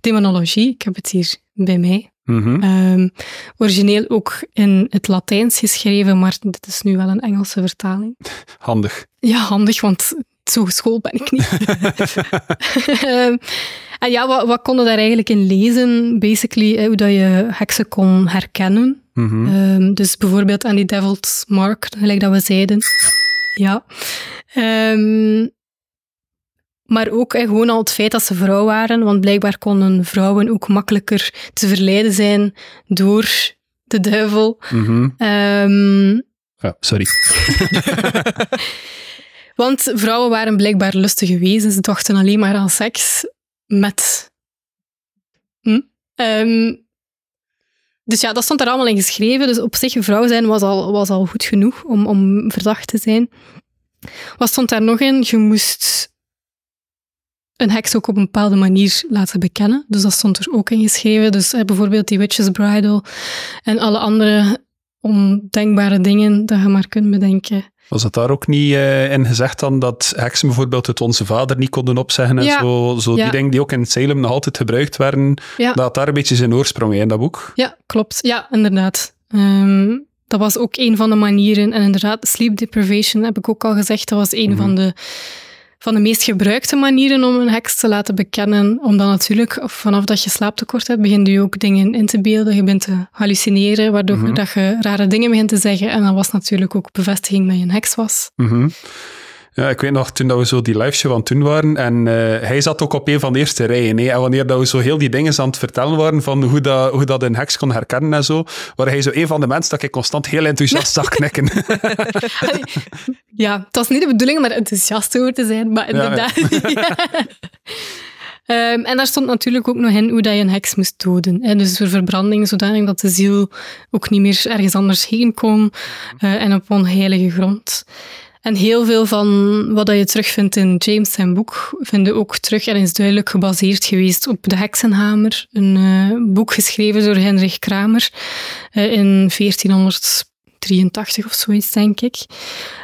Demonologie, ik heb het hier bij mij. Mm -hmm. um, origineel ook in het Latijns geschreven, maar dit is nu wel een Engelse vertaling. Handig. Ja, handig, want zo geschoold ben ik niet. um, en ja, wat, wat konden daar eigenlijk in lezen? Basically, hoe dat je heksen kon herkennen. Mm -hmm. um, dus bijvoorbeeld aan die Devil's Mark, gelijk dat we zeiden. Ja. Um, maar ook eh, gewoon al het feit dat ze vrouw waren, want blijkbaar konden vrouwen ook makkelijker te verleiden zijn door de duivel. Mm -hmm. um, ja, sorry. Want vrouwen waren blijkbaar lustige wezens, ze dachten alleen maar aan seks met. Hm? Um, dus ja, dat stond er allemaal in geschreven. Dus op zich, vrouw zijn was al, was al goed genoeg om, om verdacht te zijn. Wat stond daar nog in? Je moest een heks ook op een bepaalde manier laten bekennen. Dus dat stond er ook in geschreven. Dus eh, bijvoorbeeld die Witch's Bridal en alle andere ondenkbare dingen dat je maar kunt bedenken. Was het daar ook niet uh, in gezegd dan dat heksen bijvoorbeeld het Onze Vader niet konden opzeggen en ja. zo, zo ja. die dingen die ook in Salem nog altijd gebruikt werden, ja. dat daar een beetje zijn oorsprong in dat boek? Ja, klopt. Ja, inderdaad. Um, dat was ook een van de manieren. En inderdaad, sleep deprivation heb ik ook al gezegd, dat was een Mhm. mm -hmm. van de van de meest gebruikte manieren om een heks te laten bekennen. Omdat natuurlijk, vanaf dat je slaaptekort hebt, begin je ook dingen in te beelden. Je bent te hallucineren, waardoor Mhm. dat je rare dingen begint te zeggen. En dat was natuurlijk ook bevestiging dat je een heks was. Mhm. Ja, ik weet nog, toen dat we zo die live show aan het doen waren, en uh, hij zat ook op een van de eerste rijen. Hè, en wanneer dat we zo heel die dingen aan het vertellen waren van hoe dat, hoe dat een heks kon herkennen en zo, waar hij zo een van de mensen dat ik constant heel enthousiast zag knikken. ja, het was niet de bedoeling om er enthousiast over te zijn, maar inderdaad. Ja, ja. Um, en daar stond natuurlijk ook nog in hoe dat je een heks moest doden. Hè. Dus voor verbranding, zodanig dat de ziel ook niet meer ergens anders heen kon uh, en op onheilige grond. En heel veel van wat je terugvindt in James zijn boek, vinden ook terug en is duidelijk gebaseerd geweest op De Heksenhamer, een uh, boek geschreven door Heinrich Kramer uh, in 1400 83 of zoiets, denk ik.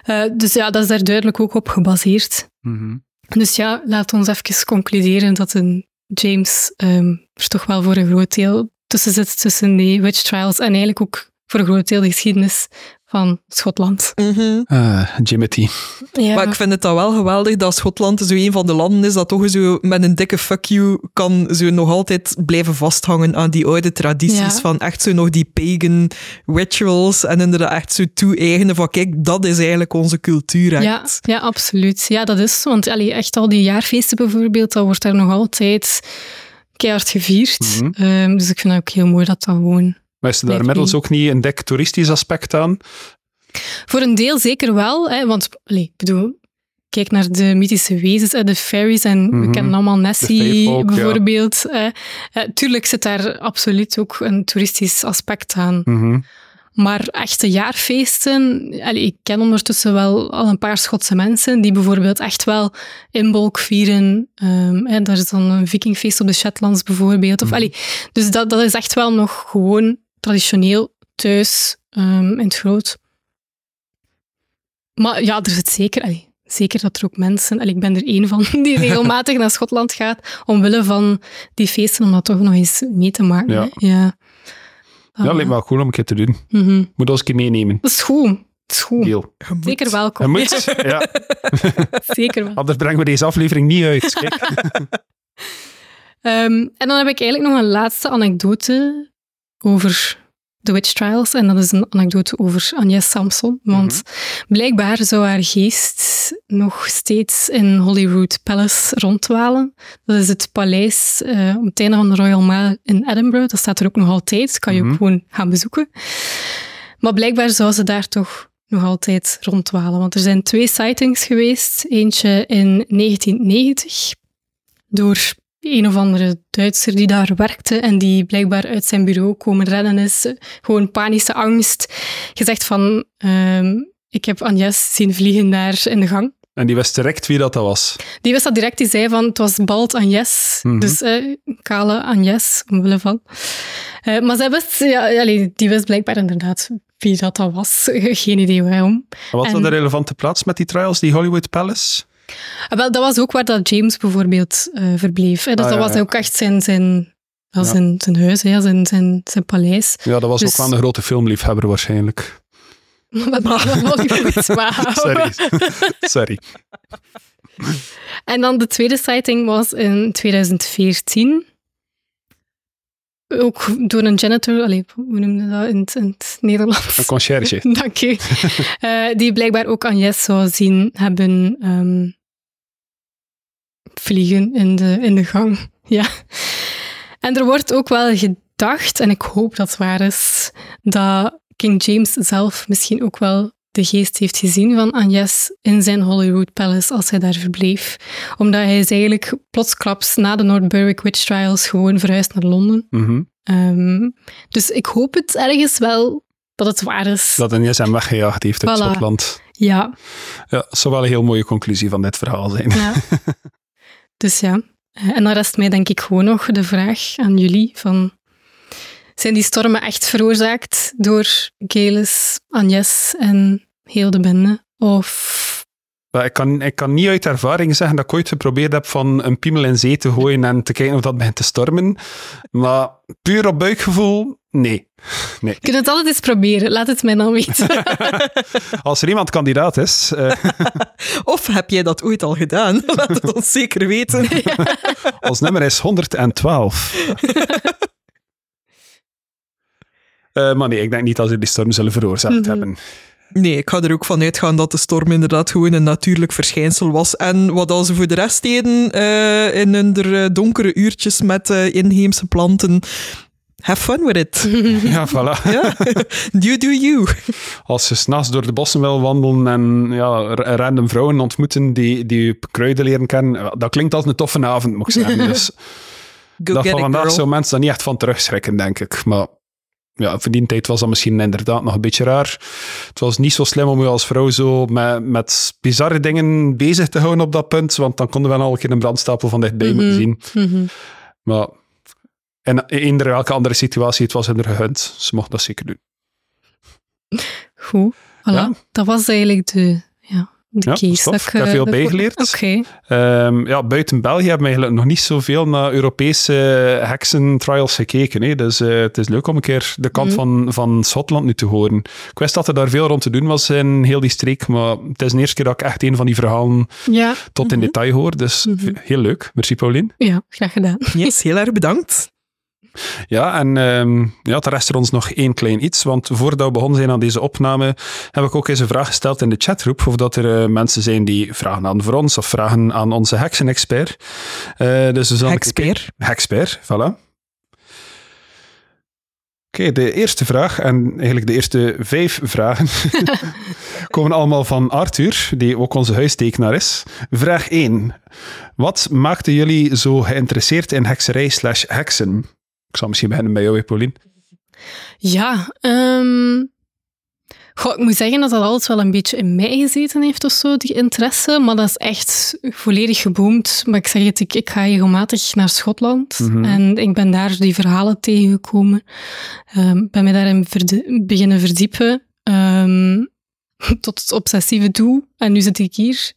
Uh, dus ja, dat is daar duidelijk ook op gebaseerd. Mhm. Dus ja, laat ons even concluderen dat een James um, er toch wel voor een groot deel tussen zit, tussen die witch trials en eigenlijk ook voor een groot deel de geschiedenis van Schotland. Uh, Jimothy. Ja. Maar ik vind het dan wel geweldig dat Schotland zo een van de landen is dat toch zo met een dikke fuck you kan zo nog altijd blijven vasthangen aan die oude tradities Ja. van echt zo nog die pagan rituals en inderdaad echt zo toe-eigenen van kijk, dat is eigenlijk onze cultuur. Ja, Echt. ja, absoluut. Ja, dat is want allee, echt al die jaarfeesten bijvoorbeeld, dat wordt daar nog altijd keihard gevierd. Mhm. Ehm, dus ik vind het ook heel mooi dat dat gewoon... Maar is er daar inmiddels ook niet een dik toeristisch aspect aan? Voor een deel zeker wel, hè, want ik bedoel, kijk naar de mythische wezens, de fairies, en Mhm. we kennen allemaal Nessie ja. bijvoorbeeld. hè. Tuurlijk zit daar absoluut ook een toeristisch aspect aan. Mhm. Maar echte jaarfeesten, allee, ik ken ondertussen wel al een paar Schotse mensen die bijvoorbeeld echt wel inbolk vieren. Ehm hè, daar is dan een vikingfeest op de Shetlands bijvoorbeeld. Of, Mhm. allee, dus dat, dat is echt wel nog gewoon traditioneel thuis ehm, in het groot. Maar ja, er zit zeker... allee, Zeker dat er ook mensen, allee, ik ben er één van, die regelmatig naar Schotland gaat, omwille van die feesten, om dat toch nog eens mee te maken. Ja. ja. Ja, lijkt me wel cool om een keer te doen. Mhm. Moet ons een keer meenemen. Dat is goed. Dat is goed. Deal. Je moet. Zeker welkom. moet. Ja. Zeker wel. Anders brengen we deze aflevering niet uit. Ehm, en dan heb ik eigenlijk nog een laatste anekdote over de witch trials. En dat is een anekdote over Agnes Samson. Want blijkbaar zou haar geest nog steeds in Holyrood Palace rondwalen. Dat is het paleis eh, op het einde van de Royal Mile in Edinburgh. Dat staat er ook nog altijd. Kan je Mhm. ook gewoon gaan bezoeken. Maar blijkbaar zou ze daar toch nog altijd rondwalen. Want er zijn twee sightings geweest. Eentje in 1990 door een of andere Duitser die daar werkte en die blijkbaar uit zijn bureau komen redden is. Gewoon panische angst. Gezegd van, ehm, ik heb Agnes zien vliegen daar in de gang. En die wist direct wie dat, dat was. Die wist dat direct, die zei van, het was bald Agnes. Mhm. Dus eh, kale Agnes, omwille van. Eh, maar zij wist, ja, allee, die wist blijkbaar inderdaad wie dat, dat was. Geen idee waarom. En wat was En- de relevante plaats met die trials, die Hollywood Palace? Ah, wel, dat was ook waar dat James bijvoorbeeld eh, verbleef. Hè. Dus Ah, dat ja, was ja. ook echt zijn, zijn, ja, zijn, zijn huis, hè, zijn, zijn, zijn paleis. Ja, dat was Dus- ook wel een grote filmliefhebber waarschijnlijk. Wat goed wou. Sorry. Sorry. En dan de tweede sighting was in 2014. Ook door een janitor, allee, hoe noem je dat in het, in het Nederlands? Een conciërge. Dank u. Eh, die blijkbaar ook Agnes zou zien hebben ehm, vliegen in de, in de gang. Ja. En er wordt ook wel gedacht, en ik hoop dat het waar is, dat King James zelf misschien ook wel de geest heeft gezien van Agnes in zijn Holyrood Palace als hij daar verbleef. Omdat hij is eigenlijk plotsklaps na de North Berwick Witch Trials gewoon verhuisd naar Londen. Mhm. Ehm, dus ik hoop het ergens wel dat het waar is. Dat Agnes hem weggejaagd heeft uit Voilà. Schotland. Ja, Ja, dat zou wel een heel mooie conclusie van dit verhaal zijn. ja. dus ja. Eh, En dan rest mij denk ik gewoon nog de vraag aan jullie van... Zijn die stormen echt veroorzaakt door Gelis, Agnes en heel de bende? Of... Ik, kan, ik kan niet uit ervaring zeggen dat ik ooit geprobeerd heb van een piemel in zee te gooien en te kijken of dat begint te stormen. Maar puur op buikgevoel, nee. Nee. Je kunt het altijd eens proberen, laat het mij dan weten. Als er iemand kandidaat is, eh, Of heb jij dat ooit al gedaan? Laat het ons zeker weten. ons nummer is 112. Eh, maar nee, ik denk niet dat ze die storm zullen veroorzaakt Mhm. hebben. Nee, ik ga er ook van uitgaan dat de storm inderdaad gewoon een natuurlijk verschijnsel was. En wat als ze voor de rest deden eh, in hun donkere uurtjes met eh, inheemse planten. Have fun with it. Ja, voilà. Ja, you do you. Als je s'nachts door de bossen wil wandelen en ja, random vrouwen ontmoeten die, die je kruiden leren kennen, dat klinkt als een toffe avond, moet ik zeggen. Dus Go dat van it, vandaag zou mensen daar niet echt van terugschrikken, denk ik. Maar ja, voor die tijd was dat misschien inderdaad nog een beetje raar. Het was niet zo slim om je als vrouw zo met, met bizarre dingen bezig te houden op dat punt, want dan konden we al een keer een brandstapel van dichtbij moeten zien. Mhm. Maar in eender welke andere situatie, het was in er gegund. Ze mocht dat zeker doen. goed. Voilà. Ja. Dat was eigenlijk de, ja, de Ja, case. dat Ik heb eh, veel bijgeleerd. Oké. Ehm, ja, buiten België hebben we eigenlijk nog niet zoveel naar Europese heksentrials gekeken. Hè. Dus eh, het is leuk om een keer de kant Mhm. van, van Schotland nu te horen. Ik wist dat er daar veel rond te doen was in heel die streek, maar het is de eerste keer dat ik echt een van die verhalen Ja. tot in Mhm. detail hoor. Dus Mhm. heel leuk. Merci Paulien. Ja, graag gedaan. Yes, heel erg bedankt. Ja, en ehm ja, er rest er ons nog één klein iets, want voordat we begonnen zijn aan deze opname, heb ik ook eens een vraag gesteld in de chatroep, of dat er eh, mensen zijn die vragen aan voor ons, of vragen aan onze heksenexpert. Eh dus. Hexpert, voilà. Oké, de eerste vraag, en eigenlijk de eerste vijf vragen, komen allemaal van Arthur, die ook onze huistekenaar is. Vraag 1. Wat maakte jullie zo geïnteresseerd in hekserij slash heksen? Ik zal misschien beginnen bij jou, Paulien. Ja, ehm, goh, ik moet zeggen dat dat altijd wel een beetje in mij gezeten heeft of zo, die interesse. Maar dat is echt volledig geboomd. Maar ik zeg het, ik, ik ga regelmatig naar Schotland. Mhm. En ik ben daar die verhalen tegengekomen. Ehm ben me daarin beginnen verdiepen. ehm, tot het obsessieve toe. En nu zit ik hier.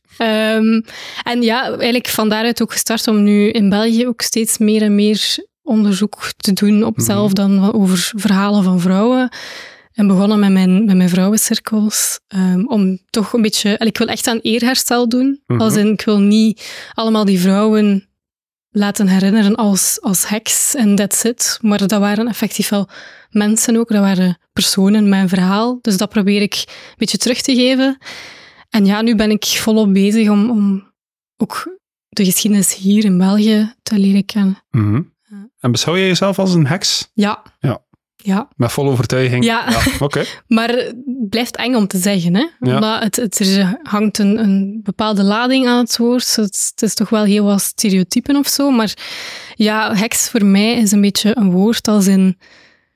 En ja, eigenlijk van daaruit ook gestart om nu in België ook steeds meer en meer onderzoek te doen op Mhm. zelf dan over verhalen van vrouwen. En begonnen met mijn, met mijn vrouwencirkels. ehm, om toch een beetje... Ik wil echt aan eerherstel doen. Mhm. Als in, ik wil niet allemaal die vrouwen laten herinneren als, als heks en that's it. Maar dat waren effectief wel mensen ook. Dat waren personen met een verhaal. Dus dat probeer ik een beetje terug te geven. En ja, nu ben ik volop bezig om, om ook de geschiedenis hier in België te leren kennen. Ja. En beschouw je jezelf als een heks? Ja. Ja. Ja, Met volle overtuiging? Ja. Oké. maar het blijft eng om te zeggen, hè? Ja. Omdat het, het, er hangt een, een bepaalde lading aan het woord. Het, het is toch wel heel wat stereotypen of zo. Maar ja, heks voor mij is een beetje een woord als in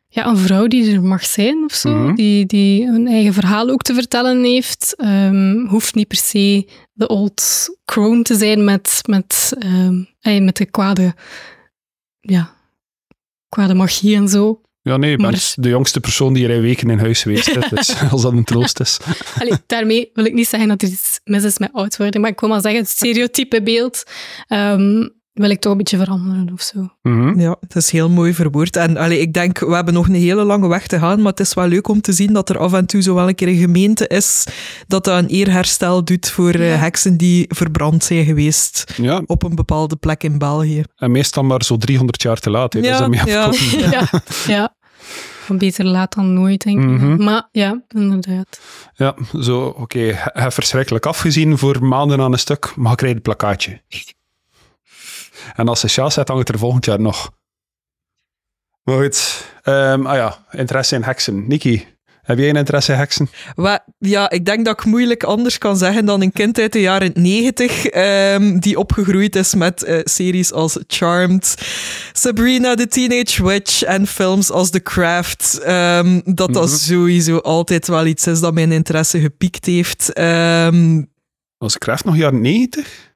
ja, een vrouw die er mag zijn of zo. Mhm. Die, die een eigen verhaal ook te vertellen heeft. Ehm, hoeft niet per se de old crone te zijn met, met, ehm, eh, met de kwade, ja, kwade magie en zo. Ja, nee, je bent Maar- de jongste persoon die er in weken in huis geweest is. Dus als dat een troost is. Allee, daarmee wil ik niet zeggen dat er iets mis is met oud worden, maar ik wil maar zeggen, het stereotype beeld ehm, wil ik toch een beetje veranderen of zo. Mhm. Ja, het is heel mooi verwoord. En allee, ik denk, we hebben nog een hele lange weg te gaan, maar het is wel leuk om te zien dat er af en toe zo wel een keer een gemeente is dat dat een eerherstel doet voor eh, Ja. heksen die verbrand zijn geweest Ja, op een bepaalde plek in België. en meestal maar zo 300 jaar te laat. Hè. Dat is Ja, ja. Ja, ja. Van beter laat dan nooit, denk ik. Mhm. Maar ja, inderdaad. Ja, zo, oké, hebt verschrikkelijk afgezien voor maanden aan een stuk, maar je krijgt het plakkaatje. En als ze sjaal zet, hangt het er volgend jaar nog. Maar goed, ehm, ah ja, interesse in heksen. Niki, heb jij een interesse in heksen? Ja, ik denk dat ik moeilijk anders kan zeggen dan een kind uit de jaren negentig ehm, die opgegroeid is met eh, series als Charmed, Sabrina the Teenage Witch en films als The Craft. ehm, dat dat Mhm. sowieso altijd wel iets is dat mijn interesse gepiekt heeft. Was Kraft nog jaren 90?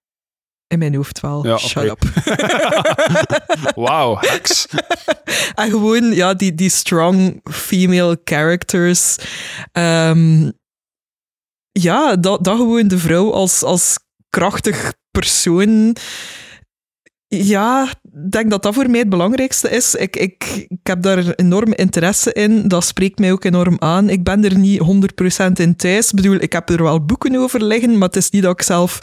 In mijn hoofd wel. Ja, Shut up. Wauw, heks. En gewoon, ja, die, die strong female characters. Ehm, ja, dat, dat gewoon de vrouw als, als krachtig persoon. Ja, denk dat dat voor mij het belangrijkste is. Ik, ik, ik heb daar enorm interesse in. Dat spreekt mij ook enorm aan. Ik ben er niet 100% in thuis. Ik bedoel, ik heb er wel boeken over liggen, maar het is niet dat ik zelf...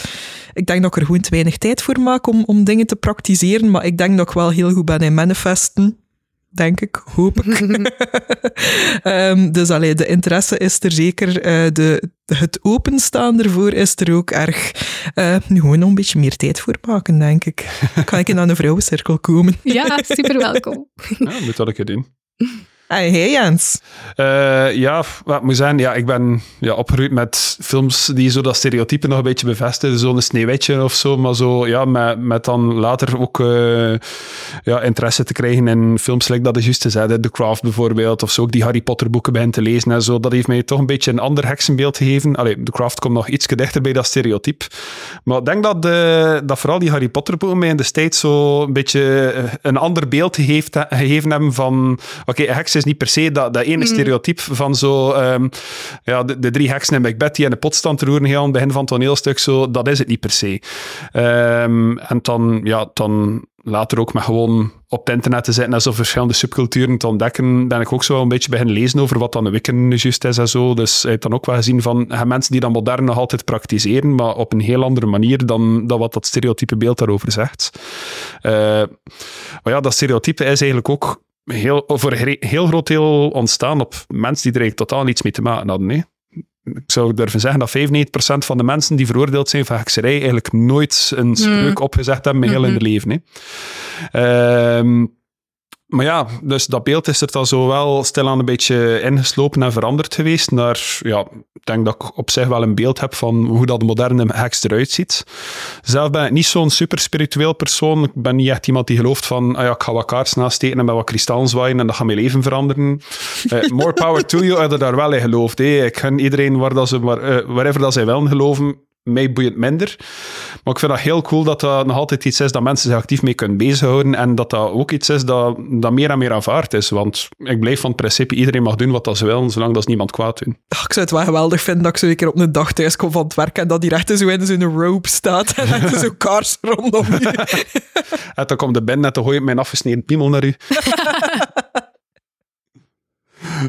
Ik denk dat ik er gewoon te weinig tijd voor maak om, om dingen te praktiseren, maar ik denk dat ik wel heel goed ben in manifesten. Denk ik, hoop ik. Ehm, dus allee, de interesse is er zeker. eh, de, het openstaan ervoor is er ook erg. Eh, nu gewoon nog een beetje meer tijd voor maken, denk ik. Kan ik in aan een vrouwencirkel komen? Ja, super welkom. Ja, moet dat een keer doen. Hey, hey Jens. Eh, ja, wat moet zeggen, ja, ik ben ja, opgegroeid met films die zo dat stereotype nog een beetje bevestigen. Zo'n Sneeuwwitje of zo, maar zo, ja, met, met dan later ook eh, ja, interesse te krijgen in films, like dat is juist te The Craft bijvoorbeeld, of zo ook die Harry Potter boeken begin te lezen en zo. Dat heeft mij toch een beetje een ander heksenbeeld gegeven. Allee, The Craft komt nog iets dichter bij dat stereotype. Maar ik denk dat, de, dat vooral die Harry Potter boeken mij in de tijd zo een beetje eh, een ander beeld gegeven, gegeven hebben van, oké, heksen is niet per se dat, dat ene stereotype van zo... ehm, ja, de, de drie heksen in Macbeth die in de pot staan te roeren heel aan het begin van het toneelstuk. Zo, dat is het niet per se. Ehm, en dan, ja, dan later ook met gewoon op het internet te zitten en zo verschillende subculturen te ontdekken, ben ik ook zo wel een beetje beginnen lezen over wat dan de Wiccan juist is en zo. Dus je hebt dan ook wel gezien van mensen die dan modern nog altijd praktiseren, maar op een heel andere manier dan, dan wat dat stereotype beeld daarover zegt. Eh, maar ja, dat stereotype is eigenlijk ook heel, voor een heel groot deel ontstaan op mensen die er eigenlijk totaal niets mee te maken hadden. Hè ik zou durven zeggen dat 95% van de mensen die veroordeeld zijn voor hekserij eigenlijk nooit een spreuk opgezegd hebben met heel in hun leven. Hè. Ehm, maar ja, dus dat beeld is er dan zo wel stilaan een beetje ingeslopen en veranderd geweest naar, ja, ik denk dat ik op zich wel een beeld heb van hoe dat de moderne heks eruit ziet. Zelf ben ik niet zo'n super spiritueel persoon. Ik ben niet echt iemand die gelooft van, ah ja, ik ga wat kaars nasteken en met wat kristallen zwaaien en dat gaat mijn leven veranderen. Eh, more power to you, je daar wel in gelooft. Hè. Ik gun iedereen waar dat ze, waar, eh, wherever dat zij wel geloven, mij boeit minder. Maar ik vind dat heel cool dat dat nog altijd iets is dat mensen zich actief mee kunnen bezighouden en dat dat ook iets is dat, dat meer en meer aanvaard is. Want ik blijf van het principe, iedereen mag doen wat dat ze willen, zolang dat ze niemand kwaad doen. Ach, ik zou het wel geweldig vinden dat ik zo een keer op een dag thuis kom van het werk en dat die rechter zo in zo'n rope staat en dat er zo kaars rondom je. En dan komt de binnen en dan gooi je mijn afgesneden piemel naar u.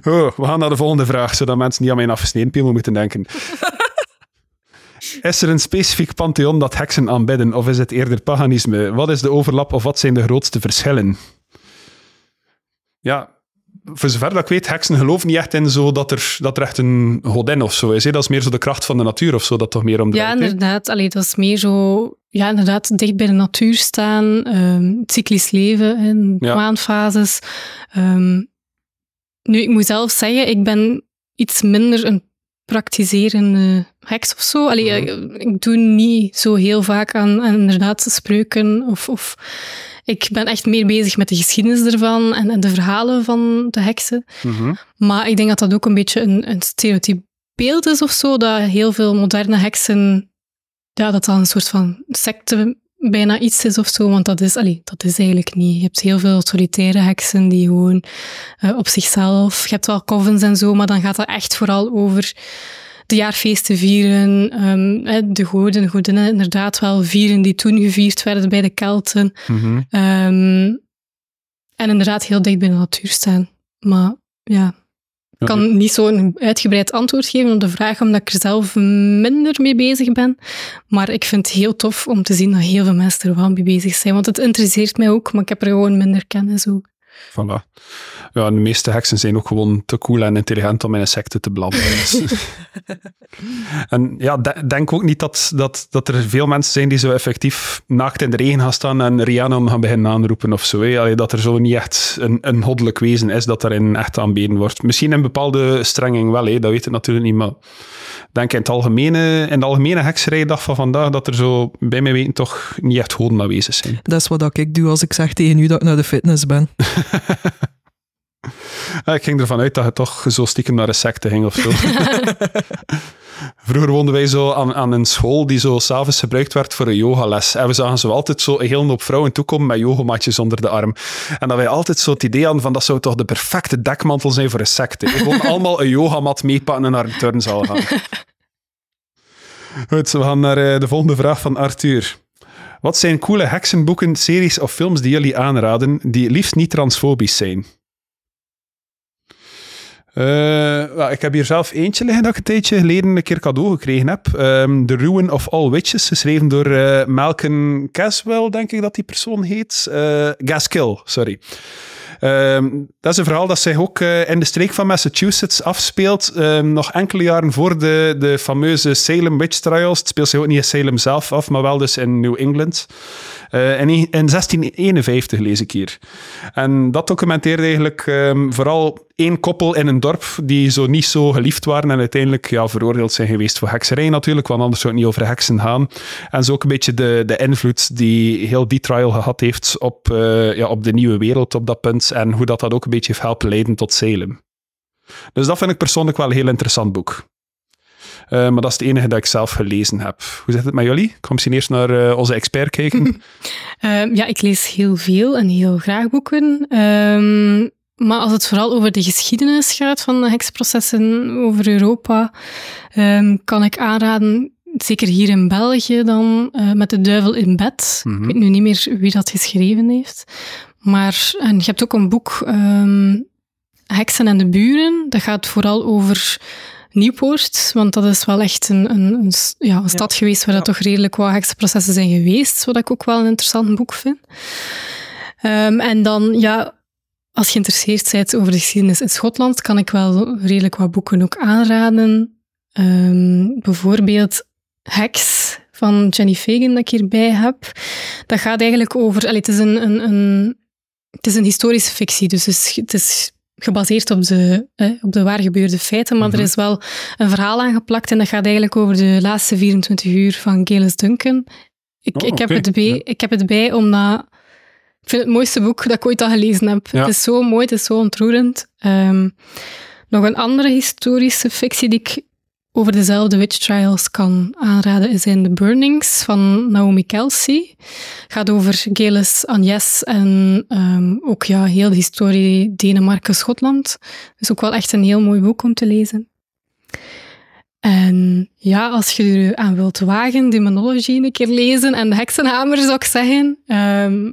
Oh, we gaan naar de volgende vraag, zodat mensen niet aan mijn afgesneden piemel moeten denken. Is er een specifiek pantheon dat heksen aanbidden, of is het eerder paganisme? Wat is de overlap, of wat zijn de grootste verschillen? Ja, voor zover dat ik weet, heksen geloven niet echt in zo dat er, dat er echt een godin of zo is. Hè? Dat is meer zo de kracht van de natuur of zo, dat toch meer om Ja, inderdaad. Allee, dat is meer zo... Ja, inderdaad, dicht bij de natuur staan. ehm cyclisch leven, en Ja. maandfases. Ehm, nu, ik moet zelf zeggen, ik ben iets minder een praktiserende heks of zo. Allee, Mhm. ik, ik doe niet zo heel vaak aan, aan inderdaad spreuken of... of ik ben echt meer bezig met de geschiedenis ervan en, en de verhalen van de heksen. Mhm. Maar ik denk dat dat ook een beetje een, een stereotyp beeld is of zo, dat heel veel moderne heksen, ja, dat dat een soort van secte bijna iets is of zo, want dat is, allee, dat is eigenlijk niet. Je hebt heel veel solitaire heksen die gewoon eh, op zichzelf, je hebt wel covens en zo, maar dan gaat dat echt vooral over de jaarfeesten vieren, ehm, de goden, de godinnen inderdaad wel vieren die toen gevierd werden bij de Kelten. Mhm. Ehm, en inderdaad heel dicht bij de natuur staan. Maar ja, ik kan niet zo'n uitgebreid antwoord geven op de vraag, omdat ik er zelf minder mee bezig ben. Maar ik vind het heel tof om te zien dat heel veel mensen er wel mee bezig zijn. Want het interesseert mij ook, maar ik heb er gewoon minder kennis over. Voilà. Ja, de meeste heksen zijn ook gewoon te cool en intelligent om in een secte te belanden. Dus- en ja, de- denk ook niet dat, dat, dat er veel mensen zijn die zo effectief naakt in de regen gaan staan en Rihanna gaan beginnen aanroepen of zo. Allee, dat er zo niet echt een, een goddelijk wezen is dat daarin echt aanbeden wordt. Misschien in bepaalde strenging wel, hè, dat weet ik natuurlijk niet, maar denk in, het algemene, in de algemene hekserijdag van vandaag dat er zo bij mij weten toch niet echt goden aanwezig zijn. Dat is wat ik doe als ik zeg tegen u dat ik naar de fitness ben. Ik ging ervan uit dat je toch zo stiekem naar een secte ging of zo. Vroeger woonden wij zo aan, aan een school die zo s'avonds gebruikt werd voor een yogales. En we zagen zo altijd zo een hele hoop vrouwen toekomen met yogamatjes onder de arm. En dat wij altijd zo het idee hadden van dat zou toch de perfecte dekmantel zijn voor een secte. Gewoon allemaal een yogamat meepakken en naar een turnzaal gaan. Goed, we gaan naar eh, de volgende vraag van Arthur. Wat zijn coole heksenboeken, series of films die jullie aanraden die liefst niet transfobisch zijn? Eh, ik heb hier zelf eentje liggen dat ik een tijdje geleden een keer cadeau gekregen heb. Ehm, The Ruin of All Witches, geschreven door eh, Malcolm Caswell, denk ik dat die persoon heet. Eh, Gaskill, sorry. Ehm, dat is een verhaal dat zich ook in de streek van Massachusetts afspeelt. ehm, nog enkele jaren voor de, de fameuze Salem Witch Trials. Het speelt zich ook niet in Salem zelf af, maar wel dus in New England. Eh, in, in 1651 lees ik hier. En dat documenteert eigenlijk ehm, vooral één koppel in een dorp die zo niet zo geliefd waren en uiteindelijk ja, veroordeeld zijn geweest voor hekserij natuurlijk, want anders zou het niet over heksen gaan. En zo ook een beetje de, de invloed die heel die trial gehad heeft op, eh, ja, op de nieuwe wereld op dat punt en hoe dat, dat ook een beetje heeft helpen leiden tot Salem. Dus dat vind ik persoonlijk wel een heel interessant boek. Eh, maar dat is het enige dat ik zelf gelezen heb. Hoe zit het met jullie? Ik ga misschien eerst naar eh, onze expert kijken. Ehm, ja, ik lees heel veel en heel graag boeken. Ehm, maar als het vooral over de geschiedenis gaat van de heksenprocessen over Europa, ehm, kan ik aanraden, zeker hier in België dan, uh, met de duivel in bed. Mhm. Ik weet nu niet meer wie dat geschreven heeft. Maar en je hebt ook een boek, ehm, Heksen en de Buren. Dat gaat vooral over Nieuwpoort, want dat is wel echt een, een, een, ja, een stad geweest waar Ja. dat toch redelijk wat heksenprocessen zijn geweest, wat ik ook wel een interessant boek vind. Ehm, en dan, ja, als je geïnteresseerd bent over de geschiedenis in Schotland, kan ik wel redelijk wat boeken ook aanraden. Ehm, bijvoorbeeld Hex van Jenny Fagan, dat ik hierbij heb. Dat gaat eigenlijk over... allee, het, is een, een, een, het is een historische fictie, dus het is, het is gebaseerd op de, eh, op de waar gebeurde feiten, maar Mhm. er is wel een verhaal aangeplakt en dat gaat eigenlijk over de laatste 24 uur van Galis Duncan. Ik, Oh, ik, heb het bij, Ja. ik heb het bij omdat... Ik vind het mooiste boek dat ik ooit al gelezen heb. Ja. Het is zo mooi, het is zo ontroerend. Ehm, nog een andere historische fictie die ik over dezelfde witch trials kan aanraden zijn The Burnings van Naomi Kelsey. Gaat over Gelis Agnes en ehm, ook ja, heel de historie Denemarken-Schotland. Dus ook wel echt een heel mooi boek om te lezen. En ja, als je er aan wilt wagen, Demonology een keer lezen en de Heksenhamer zou ik zeggen. Ehm,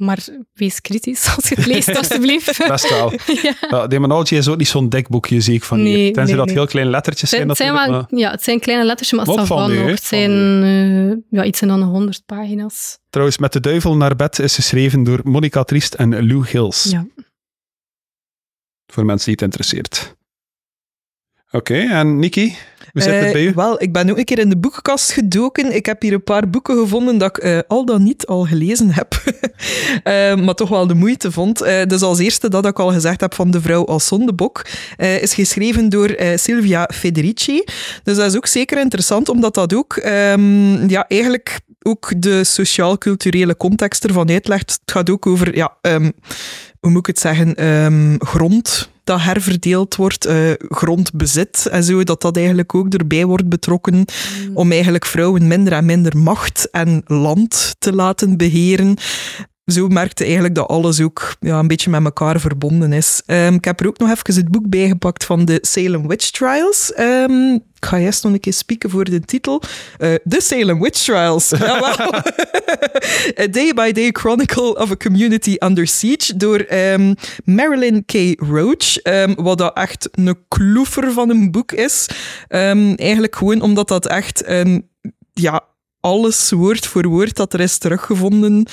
maar wees kritisch als je het leest, alstublieft. Best wel. ja. Ja, Demonology is ook niet zo'n dik boekje, zie ik van Nee, hier. Tenzij nee, dat nee. heel kleine lettertjes zijn Het zijn, maar- ja, het zijn kleine letters, maar het Wat van nu? Het zijn eh, ja, iets dan 100 pagina's. Trouwens, Met de Duivel naar bed is geschreven door Monica Triest en Lou Hills. Ja. Voor mensen die het interesseert. Oké, en Niki, hoe zit het Eh, bij u? Wel, ik ben ook een keer in de boekenkast gedoken. Ik heb hier een paar boeken gevonden dat ik eh, al dan niet al gelezen heb. Eh, maar toch wel de moeite vond. Dus als eerste dat ik al gezegd heb van de vrouw als zondebok, is geschreven door Silvia Federici. Dus dat is ook zeker interessant, omdat dat ook ehm, ja, eigenlijk ook de sociaal-culturele context ervan uitlegt. Het gaat ook over, ja, ehm, hoe moet ik het zeggen, ehm, grond dat herverdeeld wordt, eh, grondbezit en zo, dat dat eigenlijk ook erbij wordt betrokken om eigenlijk vrouwen minder en minder macht en land te laten beheren. Zo merkte eigenlijk dat alles ook ja, een beetje met elkaar verbonden is. Ehm, ik heb er ook nog even het boek bijgepakt van de Salem Witch Trials. Ehm, ik ga eerst nog een keer spieken voor de titel. Eh, The Salem Witch Trials. A Day-by-Day Chronicle of a Community Under Siege door ehm, Marilyn K. Roach. wat dat echt een kloefer van een boek is. Eigenlijk gewoon omdat dat echt een... Ja, alles woord voor woord dat er is teruggevonden,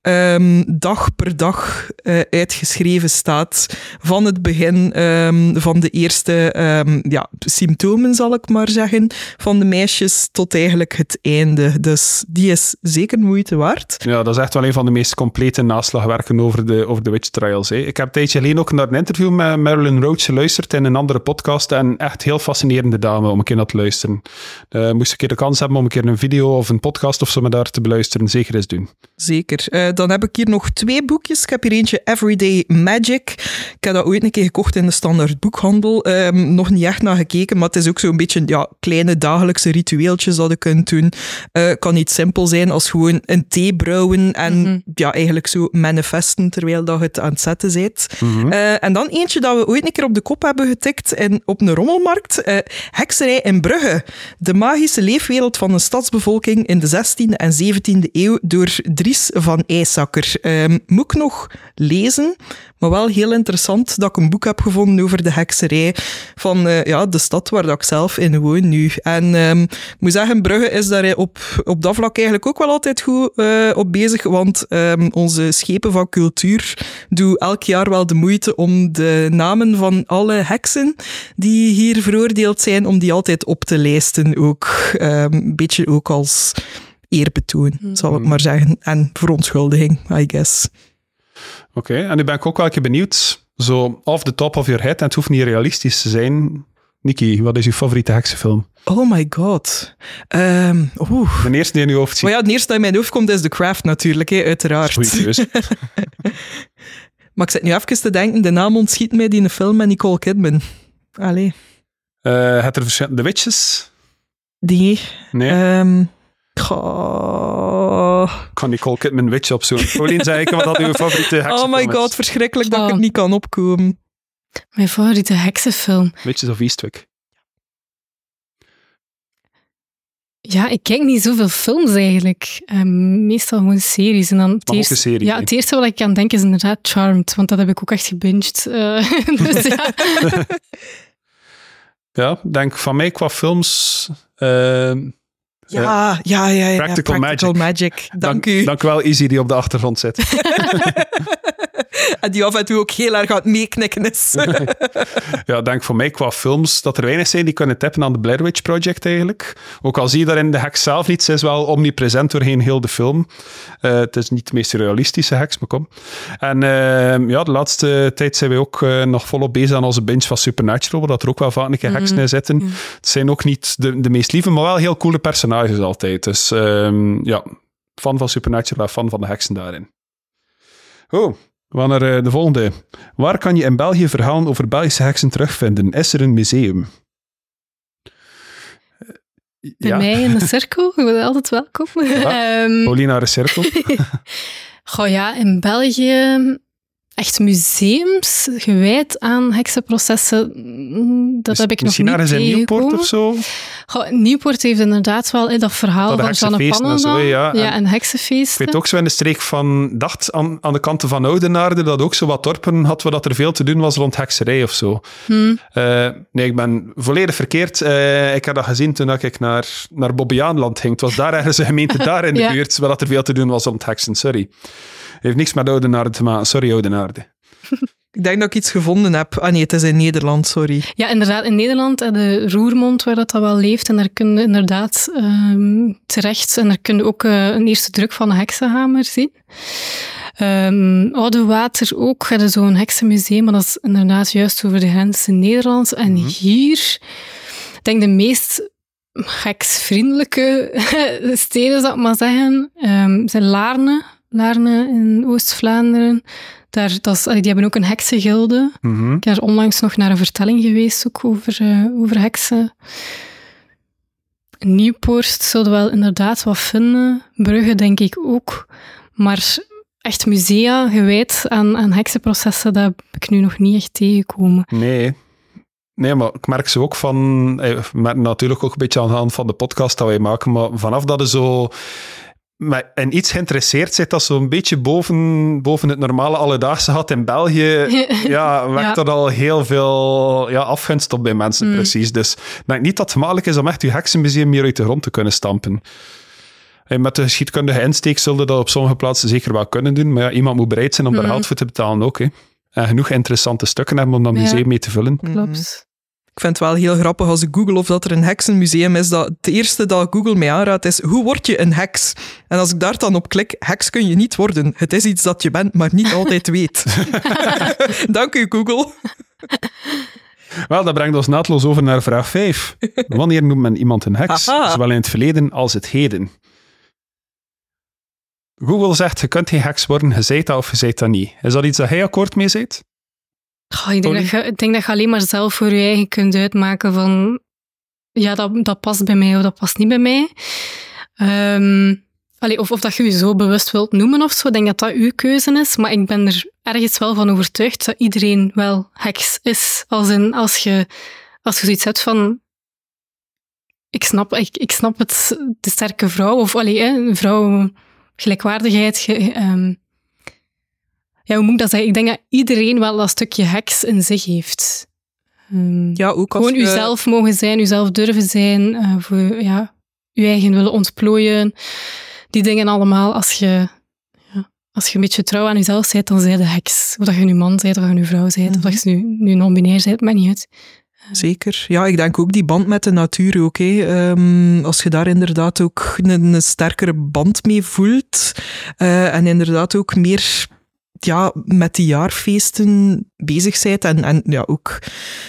ehm, dag per dag eh, uitgeschreven staat. Van het begin ehm, van de eerste ehm, ja, symptomen, zal ik maar zeggen, van de meisjes tot eigenlijk het einde. Dus die is zeker moeite waard. Ja, dat is echt wel een van de meest complete naslagwerken over de, over de Witch Trials. Hè. Ik heb een tijdje geleden ook naar een interview met Marilyn Roach geluisterd in een andere podcast. En echt heel fascinerende dame om een keer naar te luisteren. Eh, moest ik een keer de kans hebben om een keer een video of een podcast of zo met haar te beluisteren, zeker eens doen. Zeker. Eh, dan heb ik hier nog twee boekjes. Ik heb hier eentje Everyday Magic. Ik heb dat ooit een keer gekocht in de standaard boekhandel. Ehm, nog niet echt naar gekeken, maar het is ook zo'n beetje ja, kleine dagelijkse ritueeltjes dat je kunt doen. Eh kan niet simpel zijn als gewoon een thee brouwen en Mhm. ja, eigenlijk zo manifesten terwijl dat je het aan het zetten bent. Mhm. Eh, en dan eentje dat we ooit een keer op de kop hebben getikt in, op een rommelmarkt. Eh, hekserij in Brugge. De magische leefwereld van een stadsbevolking in de 16e en 17e eeuw door Dries van Ehm, moet ik nog lezen, maar wel heel interessant dat ik een boek heb gevonden over de hekserij van eh, ja, de stad waar ik zelf in woon nu. En ehm, ik moet zeggen, Brugge is daar op, op dat vlak eigenlijk ook wel altijd goed eh, op bezig, want ehm, onze schepen van cultuur doen elk jaar wel de moeite om de namen van alle heksen die hier veroordeeld zijn, om die altijd op te lijsten ook. Een beetje ook als eerbetoon, zal ik maar zeggen. En verontschuldiging, I guess. Oké, en nu ben ik ook wel een keer benieuwd, zo off the top of your head, en het hoeft niet realistisch te zijn. Niki, wat is je favoriete heksenfilm? Oh my god. Ehm oeh. De eerste die in je hoofd ziet. Maar ja, het eerste dat in mijn hoofd komt is The Craft natuurlijk, hè, uiteraard. Goeie. Maar ik zit nu even te denken, de naam ontschiet mij die in de film met Nicole Kidman. Allee, Eh, het er verschillende The Witches? die... Nee. Ehm, goh, Oh, kan Nicole Kidman Witch opzoeken. Pauline, zei ik wat dat uw favoriete heksenfilm oh my is? god, verschrikkelijk dat ik er niet kan opkomen. Mijn favoriete heksenfilm. Witches of Eastwick. Ja, ik kijk niet zoveel films eigenlijk. Ehm, meestal gewoon series. En dan het eerste, serie ja, het eerste wat ik aan denk is inderdaad Charmed, want dat heb ik ook echt gebinged. Eh, dus ja. Ja, denk van mij qua films... ehm, Ja, ja, ja. ja, Practical Magic. Dank, u. Dank wel, Izzy, die op de achtergrond zit. En die af en toe ook heel erg aan het meeknikken is. Ja, denk voor mij qua films dat er weinig zijn die kunnen tippen aan de Blair Witch Project eigenlijk. Ook al zie je daarin de heks zelf niet, ze is wel omnipresent doorheen heel de film. Eh, het is niet de meest realistische heks, maar kom. En eh, ja, de laatste tijd zijn we ook eh, nog volop bezig aan onze binge van Supernatural, waar dat er ook wel vaak een keer heksen in zitten. Het zijn ook niet de, de meest lieve, maar wel heel coole personages altijd. Dus ehm, ja, fan van Supernatural en fan van de heksen daarin. Oh, we gaan naar eh, de volgende. Waar kan je in België verhalen over Belgische heksen terugvinden? Is er een museum? Eh, Bij mij in de cirkel, je bent altijd welkom. Ehm, Paulina de Cirkel. goh ja, in België echt museums gewijd aan heksenprocessen, mm, dat Dus heb ik nog misschien niet ergens in Nieuwpoort of zo? Goh, Nieuwpoort heeft inderdaad wel dat verhaal Dat van zo, Pannen. ja. ja, En- en Ik weet ook zo in de streek van Dacht aan, aan de kanten van Oudenaarde dat ook zo wat dorpen had waar dat er veel te doen was rond hekserij of zo. Hm. Eh, nee, ik ben volledig verkeerd. Eh, ik heb dat gezien toen ik naar, naar Bobbejaanland ging. Het was daar ergens een gemeente daar in de Ja. buurt waar dat er veel te doen was rond heksen. Sorry. Heeft niks met Oudenaarde te maken. Sorry, Oudenaarde. Ik denk dat ik iets gevonden heb. Ah nee, het is in Nederland, sorry. Ja, inderdaad. In Nederland, eh, de Roermond, waar dat, dat wel leeft. En daar kun je inderdaad ehm, terecht. En daar kun je ook eh, een eerste druk van de heksenhamer zien. Ehm Oude Water ook. Er is zo'n heksenmuseum, maar dat is inderdaad juist over de grens in Nederland. En hier, ik denk de meest heksvriendelijke steden, zou ik maar zeggen, ehm, zijn Laarne. Laarne in Oost-Vlaanderen. Daar, dat is, die hebben ook een heksengilde. Mhm. Ik ben er onlangs nog naar een vertelling geweest, ook over, eh, over heksen. Nieuwpoort zullen we wel inderdaad wat vinden. Brugge denk ik ook. Maar echt musea gewijd aan, aan heksenprocessen, dat heb ik nu nog niet echt tegengekomen. Nee. Nee, maar ik merk ze ook van... eh, merken natuurlijk ook een beetje aan de hand van de podcast dat wij maken, maar vanaf dat je zo met in iets geïnteresseerd zit dat zo'n beetje boven, boven het normale alledaagse had in België, ja, wekt Ja. dat al heel veel ja, afgunst op bij mensen, Mm. precies. Dus ik denk niet dat het gemakkelijk is om echt je heksenmuseum meer uit de grond te kunnen stampen. En met de geschiedkundige insteek zullen dat op sommige plaatsen zeker wel kunnen doen, maar ja, iemand moet bereid zijn om daar Mhm. geld voor te betalen ook. Hè. En genoeg interessante stukken hebben om dat Ja. museum mee te vullen. Mhm. Klopt. Ik vind het wel heel grappig als ik google of dat er een heksenmuseum is. Dat het eerste dat Google mij aanraadt is, hoe word je een heks? En als ik daar dan op klik, heks kun je niet worden. Het is iets dat je bent, maar niet altijd weet. Dank u, Google. Wel, dat brengt ons naadloos over naar vraag 5. Wanneer noemt men iemand een heks? Zowel in het verleden als het heden. Google zegt, je kunt geen heks worden, je zijt dat of je zijt dat niet. Is dat iets dat jij akkoord mee zijt? Goh, ik, denk dat je, ik denk dat je alleen maar zelf voor je eigen kunt uitmaken van ja, dat, dat past bij mij of dat past niet bij mij. Ehm, allee, of, of dat je je zo bewust wilt noemen of zo. Ik denk dat dat uw keuze is. Maar ik ben er ergens wel van overtuigd dat iedereen wel heks is. Als, in, als, je, als je zoiets hebt van... Ik snap, ik, ik snap het, de sterke vrouw. Of allee, hè, een vrouw, gelijkwaardigheid. ge- ehm, ja, hoe moet ik dat zeggen? Ik denk dat iedereen wel dat stukje heks in zich heeft. Ehm, Ja, ook als gewoon je- uzelf mogen zijn, uzelf durven zijn, eh, voor ja, je eigen willen ontplooien. Die dingen allemaal. Als je, ja, als je een beetje trouw aan jezelf bent, dan zij de heks. Of dat je nu man bent, of dat je nu vrouw bent, of dat je nu, nu non-binair bent, maakt niet uit. Zeker. Ja, ik denk ook die band met de natuur ook. Ehm, als je daar inderdaad ook een, een sterkere band mee voelt. eh, en inderdaad ook meer ja, met die jaarfeesten bezig bent. En, en ja, ook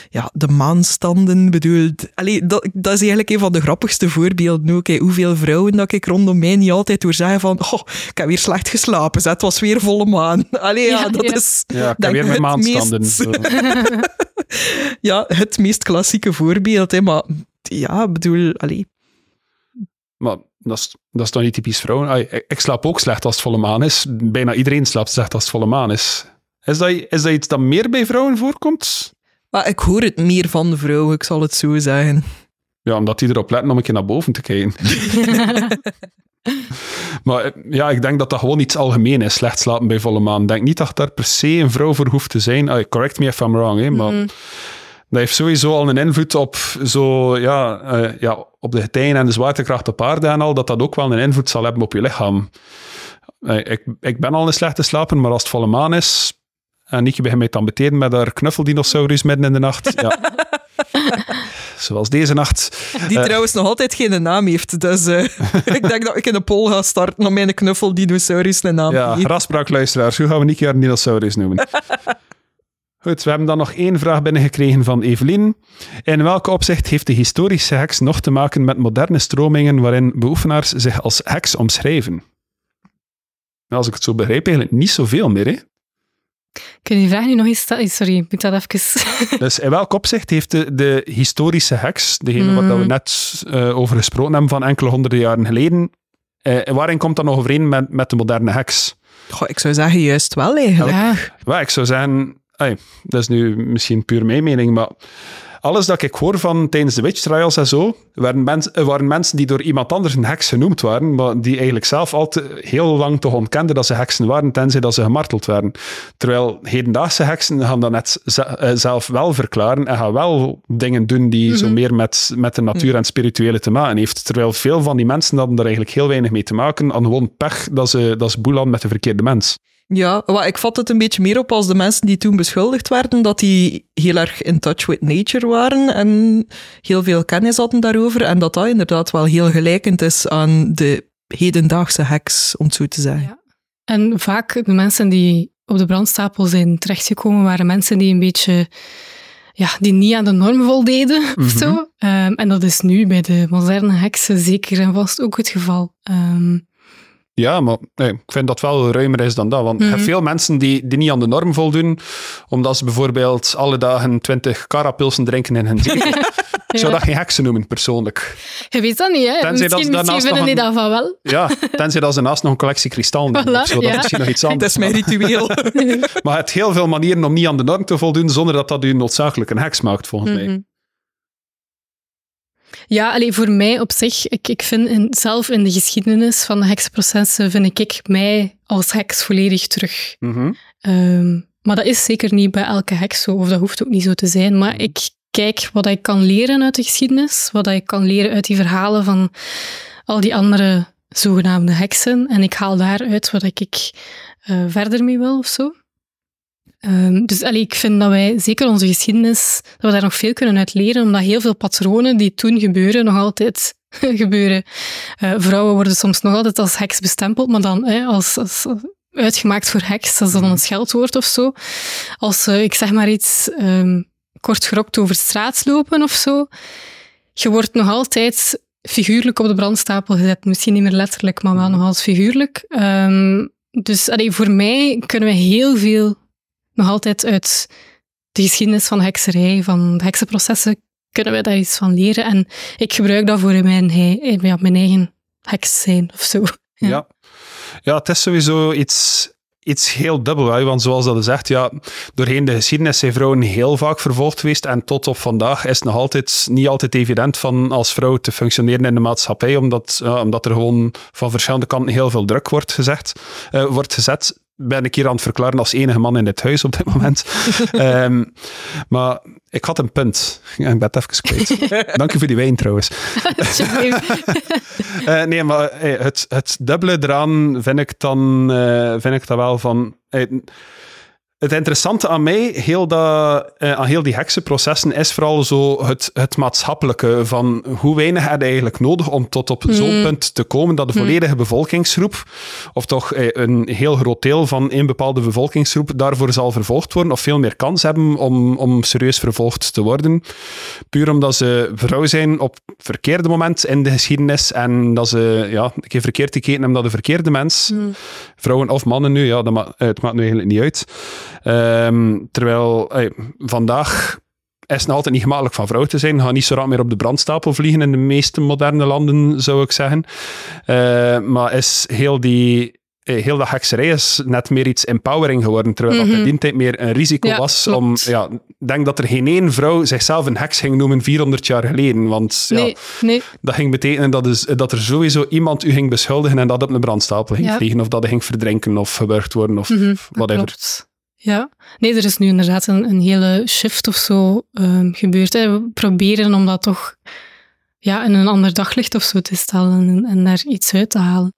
ja, de maanstanden. Bedoel, allee, dat, dat is eigenlijk een van de grappigste voorbeelden ook. Hè. Hoeveel vrouwen dat ik rondom mij niet altijd door zeggen van oh, ik heb weer slecht geslapen. Het was weer volle maan. Allee, ja, Ja, dat ja. is Ja, ik heb denk weer mijn meest- Zo. ja, het meest klassieke voorbeeld. Hè, maar ja, ik bedoel, allee. Maar dat is, dat is toch niet typisch vrouwen? Ik, ik slaap ook slecht als het volle maan is. Bijna iedereen slaapt slecht als het volle maan is. Is dat, is dat iets dat meer bij vrouwen voorkomt? Maar ik hoor het meer van de vrouwen, ik zal het zo zeggen. Ja, omdat die erop letten om een keer naar boven te kijken. maar ja, ik denk dat dat gewoon iets algemeen is, slecht slapen bij volle maan. Ik denk niet dat daar per se een vrouw voor hoeft te zijn. Correct me if I'm wrong, hè, maar Mhm. Dat heeft sowieso al een invloed op, zo, ja, eh, ja, op de getijden en de zwaartekracht op aarde en al, dat dat ook wel een invloed zal hebben op je lichaam. Eh, ik, ik ben al een slechte slaper, maar als het volle maan is en Nieke begint mij te ambeteren met haar knuffeldinosaurus midden in de nacht, ja. Zoals deze nacht. Die Eh. trouwens nog altijd geen naam heeft. Dus ik denk dat ik in een poll ga starten om mijn knuffeldinosaurus een naam te Ja, geven. raspraak luisteraars. Hoe gaan we Nieke haar dinosaurus noemen? Goed, we hebben dan nog één vraag binnengekregen van Evelien. In welke opzicht heeft de historische heks nog te maken met moderne stromingen waarin beoefenaars zich als heks omschrijven? Nou, als ik het zo begrijp, eigenlijk niet zoveel meer. Hè? Kun je die vraag nu nog eens stellen? Sorry, ik moet dat even... Dus in welk opzicht heeft de, de historische heks, degene waar Mm. dat we net eh, over gesproken hebben van enkele honderden jaren geleden, eh, waarin komt dat nog overeen met, met de moderne heks? Goh, ik zou zeggen juist wel eigenlijk. ja, Wel, ik zou zeggen, ai, dat is nu misschien puur mijn mening, maar alles dat ik hoor van tijdens de witch trials en zo, waren, mens, waren mensen die door iemand anders een heks genoemd waren, maar die eigenlijk zelf altijd heel lang toch ontkenden dat ze heksen waren, tenzij dat ze gemarteld werden. Terwijl hedendaagse heksen gaan dat net eh, zelf wel verklaren en gaan wel dingen doen die zo meer met, met de natuur en het spirituele te maken heeft. Terwijl veel van die mensen hadden daar eigenlijk heel weinig mee te maken, aan gewoon pech dat ze, dat ze boel hadden met de verkeerde mens. Ja, maar ik vat het een beetje meer op als de mensen die toen beschuldigd werden, dat die heel erg in touch with nature waren en heel veel kennis hadden daarover. En dat dat inderdaad wel heel gelijkend is aan de hedendaagse heks, om het zo te zeggen. Ja. En vaak de mensen die op de brandstapel zijn terechtgekomen, waren mensen die een beetje, ja, die niet aan de norm voldeden of zo. Ehm, en dat is nu bij de moderne heksen zeker en vast ook het geval. Ehm, Ja, maar nee, ik vind dat wel ruimer is dan dat. Want hebt Mhm. veel mensen die, die niet aan de norm voldoen, omdat ze bijvoorbeeld alle dagen 20 carapilsen drinken in hun zetel. Ik zou dat geen heksen noemen, persoonlijk. je weet dat niet, hè? Tenzij dat ze misschien daarnaast misschien vinden die dat van wel. Ja, tenzij dat ze naast nog een collectie kristallen hebben. Voilà, zo, dat is misschien nog iets Dat anders. is mijn ritueel. Maar je hebt heel veel manieren om niet aan de norm te voldoen, zonder dat dat u noodzakelijk een heks maakt, volgens mij. Ja, alleen voor mij op zich, ik, ik vind in, zelf in de geschiedenis van de heksenprocessen, vind ik mij als heks volledig terug. Mhm. Ehm, maar dat is zeker niet bij elke heks zo, of dat hoeft ook niet zo te zijn. Maar ik kijk wat ik kan leren uit de geschiedenis, wat ik kan leren uit die verhalen van al die andere zogenaamde heksen. En ik haal daaruit wat ik eh, verder mee wil of zo. Ehm, dus allee, ik vind dat wij, zeker onze geschiedenis, dat we daar nog veel kunnen uit leren, omdat heel veel patronen die toen gebeuren, nog altijd gebeuren. Eh, vrouwen worden soms nog altijd als heks bestempeld, maar dan als, als uitgemaakt voor heks, dat is dan een scheldwoord of zo. Als eh, ik zeg maar iets ehm, kort gerokt over straat lopen of zo, je wordt nog altijd figuurlijk op de brandstapel gezet. Misschien niet meer letterlijk, maar wel nog altijd figuurlijk. Ehm, dus allee, voor mij kunnen we heel veel nog altijd uit de geschiedenis van de hekserij, van de heksenprocessen, kunnen we daar iets van leren. En ik gebruik dat voor in mijn, in mijn eigen heks zijn of zo. Ja. Ja. ja. het is sowieso iets, iets heel dubbel. Hè? Want zoals dat is zegt, ja, doorheen de geschiedenis zijn vrouwen heel vaak vervolgd geweest. En tot op vandaag is het nog altijd niet altijd evident van als vrouw te functioneren in de maatschappij. Omdat, ja, omdat er gewoon van verschillende kanten heel veel druk wordt, gezegd, eh, wordt gezet. Ben ik hier aan het verklaren als enige man in dit huis op dit moment. Ehm, maar ik had een punt. Ik ben het even kwijt. Dank u voor die wijn trouwens. Eh, nee, maar eh, het, het dubbele eraan vind ik dan eh, vind ik dat wel van. Het interessante aan mij, heel dat, eh, aan heel die heksenprocessen, is vooral zo het, het maatschappelijke van hoe weinig heb je eigenlijk nodig om tot op zo'n punt te komen dat de volledige bevolkingsgroep, of toch eh, een heel groot deel van een bepaalde bevolkingsgroep, daarvoor zal vervolgd worden, of veel meer kans hebben om, om serieus vervolgd te worden. Puur omdat ze vrouw zijn op het verkeerde moment in de geschiedenis en dat ze ja, een keer verkeerd gekeken hebben naar de verkeerde mens. Vrouwen of mannen nu, ja, dat ma- eh, het maakt nu eigenlijk niet uit. Ehm, terwijl eh, vandaag is nog altijd niet gemakkelijk van vrouw te zijn. Ga niet zo rap meer op de brandstapel vliegen in de meeste moderne landen, zou ik zeggen. Uh, maar is heel die eh, heel dat hekserij is net meer iets empowering geworden, terwijl mm -hmm. dat in die tijd meer een risico Ja, was klopt. om... Ja, ik denk dat er geen één vrouw zichzelf een heks ging noemen 400 jaar geleden, want ja, Nee, dat ging betekenen dat, is, dat er sowieso iemand u ging beschuldigen en dat op een brandstapel ging Ja. vliegen, of dat hij ging verdrinken of gewurgd worden, of Mhm, dat whatever. klopt. Ja, nee, er is nu inderdaad een, hele shift of zo ehm, gebeurd. Hè. We proberen om dat toch ja, in een ander daglicht of zo te stellen en, en daar iets uit te halen.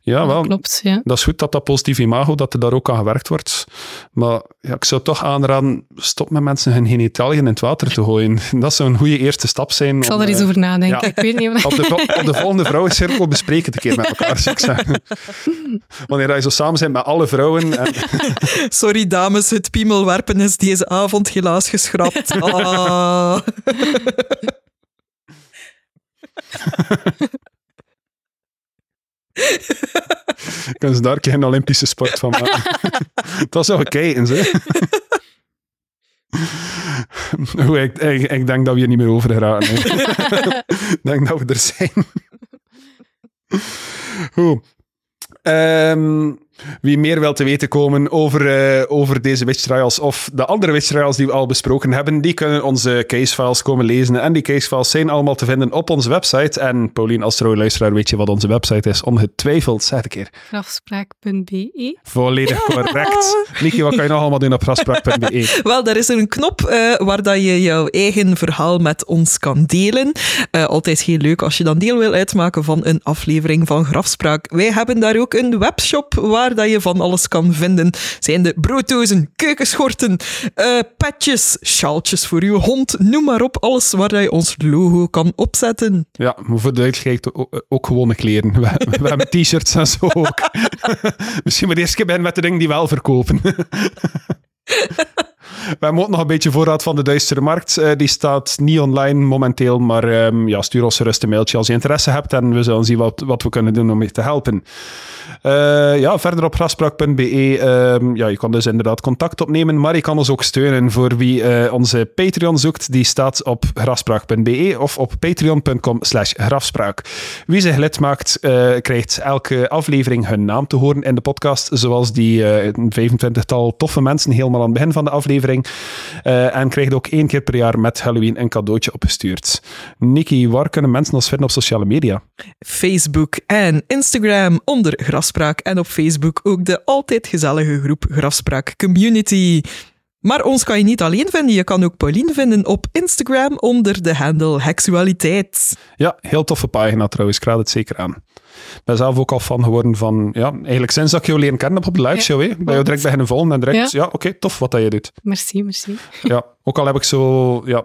Ja, wel. Dat klopt, ja. Dat is goed dat dat positief imago, dat er daar ook aan gewerkt wordt. Maar ja, ik zou toch aanraden, stop met mensen hun genitaliën in het water te gooien. Dat zou een goede eerste stap zijn. Ik zal om, er eens eh, over nadenken. ja. Ik weet niet of op de, op de volgende vrouwencirkel bespreken het een keer met elkaar, zou ik zeggen. Wanneer je zo samen bent met alle vrouwen. En, Sorry dames, het piemelwerpen is deze avond helaas geschrapt. Ah. kunnen ze daar geen Olympische sport van maken. dat zou ik kijken, ze. Goed, ik, ik, ik denk dat we hier niet meer over geraken. ik denk dat we er zijn. Goed. Ehm, wie meer wil te weten komen over, eh, over deze Witch Trials of de andere Witch Trials die we al besproken hebben, die kunnen onze casefiles komen lezen. En die casefiles zijn allemaal te vinden op onze website. En Paulien, als trouwe luisteraar, weet je wat onze website is? Ongetwijfeld, zeg een keer. Grafspraak.be. Volledig correct. Niki, wat kan je nog allemaal doen op graspraak.be? Wel, daar is er een knop eh, waar dat je jouw eigen verhaal met ons kan delen. Eh, altijd heel leuk als je dan deel wil uitmaken van een aflevering van Grafspraak. Wij hebben daar ook een webshop waar dat je van alles kan vinden. Zijn de brooddozen, keukenschorten, eh petjes, sjaaltjes voor uw hond, noem maar op. Alles waar dat je ons logo kan opzetten. Ja, maar voor de duidelijkheid ook, ook gewone kleren. We, we hebben t-shirts en zo ook. Misschien moet eerst beginnen met de dingen die wel verkopen. Hebben ook nog een beetje voorraad van de Duitsere markt. Eh, die staat niet online momenteel, maar ehm, ja, stuur ons gerust een mailtje als je interesse hebt en we zullen zien wat, wat we kunnen doen om je te helpen. Eh, ja, verder op graspraak.be. ehm, ja, je kan dus inderdaad contact opnemen, maar je kan ons ook steunen voor wie eh, onze Patreon zoekt. Die staat op graspraak.be of op patreon.com slash grafspraak. Wie zich lid maakt, krijgt elke aflevering hun naam te horen in de podcast, zoals die eh, een 25-tal toffe mensen helemaal aan het begin van de aflevering. Eh, en krijgt ook één keer per jaar met Halloween een cadeautje opgestuurd. Nikki, waar kunnen mensen ons vinden op sociale media? Facebook en Instagram onder Grafspraak. En op Facebook ook de altijd gezellige groep Grafspraak Community. Maar ons kan je niet alleen vinden, je kan ook Pauline vinden op Instagram onder de handle Hexualiteit. Ja, heel toffe pagina trouwens. Ik raad het zeker aan. Ik ben zelf ook al fan geworden van, ja, eigenlijk sinds dat ik jou leren kennen op de live show, hè. Bij jou direct beginnen volgen en direct, ja, Ja. oké, tof wat dat je doet. Merci, merci. Ja, ook al heb ik zo, ja,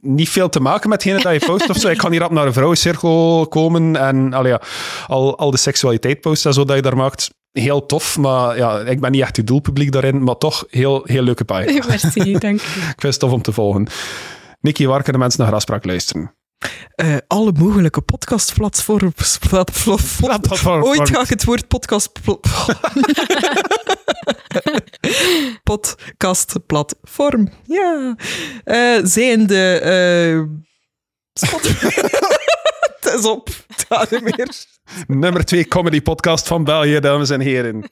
niet veel te maken met hetgene dat je post of zo. Ik kan hier op naar een vrouwencirkel komen en al, ja, al, al de seksualiteit posten en zo dat je daar maakt. Heel tof, maar ja, ik ben niet echt je doelpubliek daarin, maar toch heel, heel leuke pagina. merci, dank u. Ik vind het tof om te volgen. Nicky, waar kunnen mensen naar Graspraak luisteren? Eh, alle mogelijke podcastplatforms. Ooit ga ik het woord podcast... Podcastplatform. Ja. Eh, zijn de... eh Spotify. het is op. Het meer. Nummer twee comedy podcast van België, dames en heren.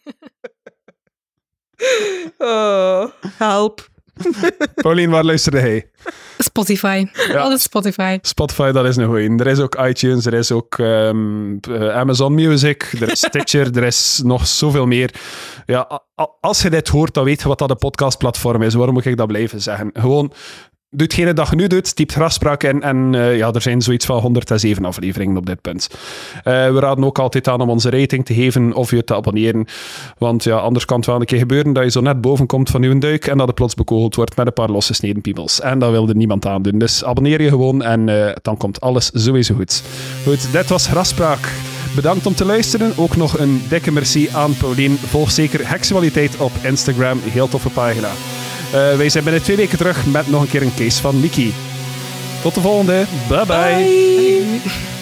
Oh, help. Paulien, waar luisterde hij? Spotify. Alles Spotify. Spotify, dat is een goeie. Er is ook iTunes, er is ook ehm, eh, Amazon Music, er is Stitcher, er is nog zoveel meer. Ja, als je dit hoort, dan weet je wat dat een podcastplatform is. Waarom moet ik dat blijven zeggen? Gewoon, doe hetgene dat je nu doet, typt grafspraak in en eh, ja, er zijn zoiets van 107 afleveringen op dit punt. Eh, we raden ook altijd aan om onze rating te geven of je te abonneren, want ja, anders kan het wel een keer gebeuren dat je zo net boven komt van uw duik en dat het plots bekogeld wordt met een paar losse sneden piemels. En dat wil er niemand aan doen. Dus abonneer je gewoon en eh, dan komt alles sowieso goed. Goed, dit was Graspraak. Bedankt om te luisteren. Ook nog een dikke merci aan Paulien. Volg zeker Hexualiteit op Instagram. Heel toffe pagina. Eh, wij zijn binnen twee weken terug met nog een keer een case van Niki. Tot de volgende. Bye. Bye.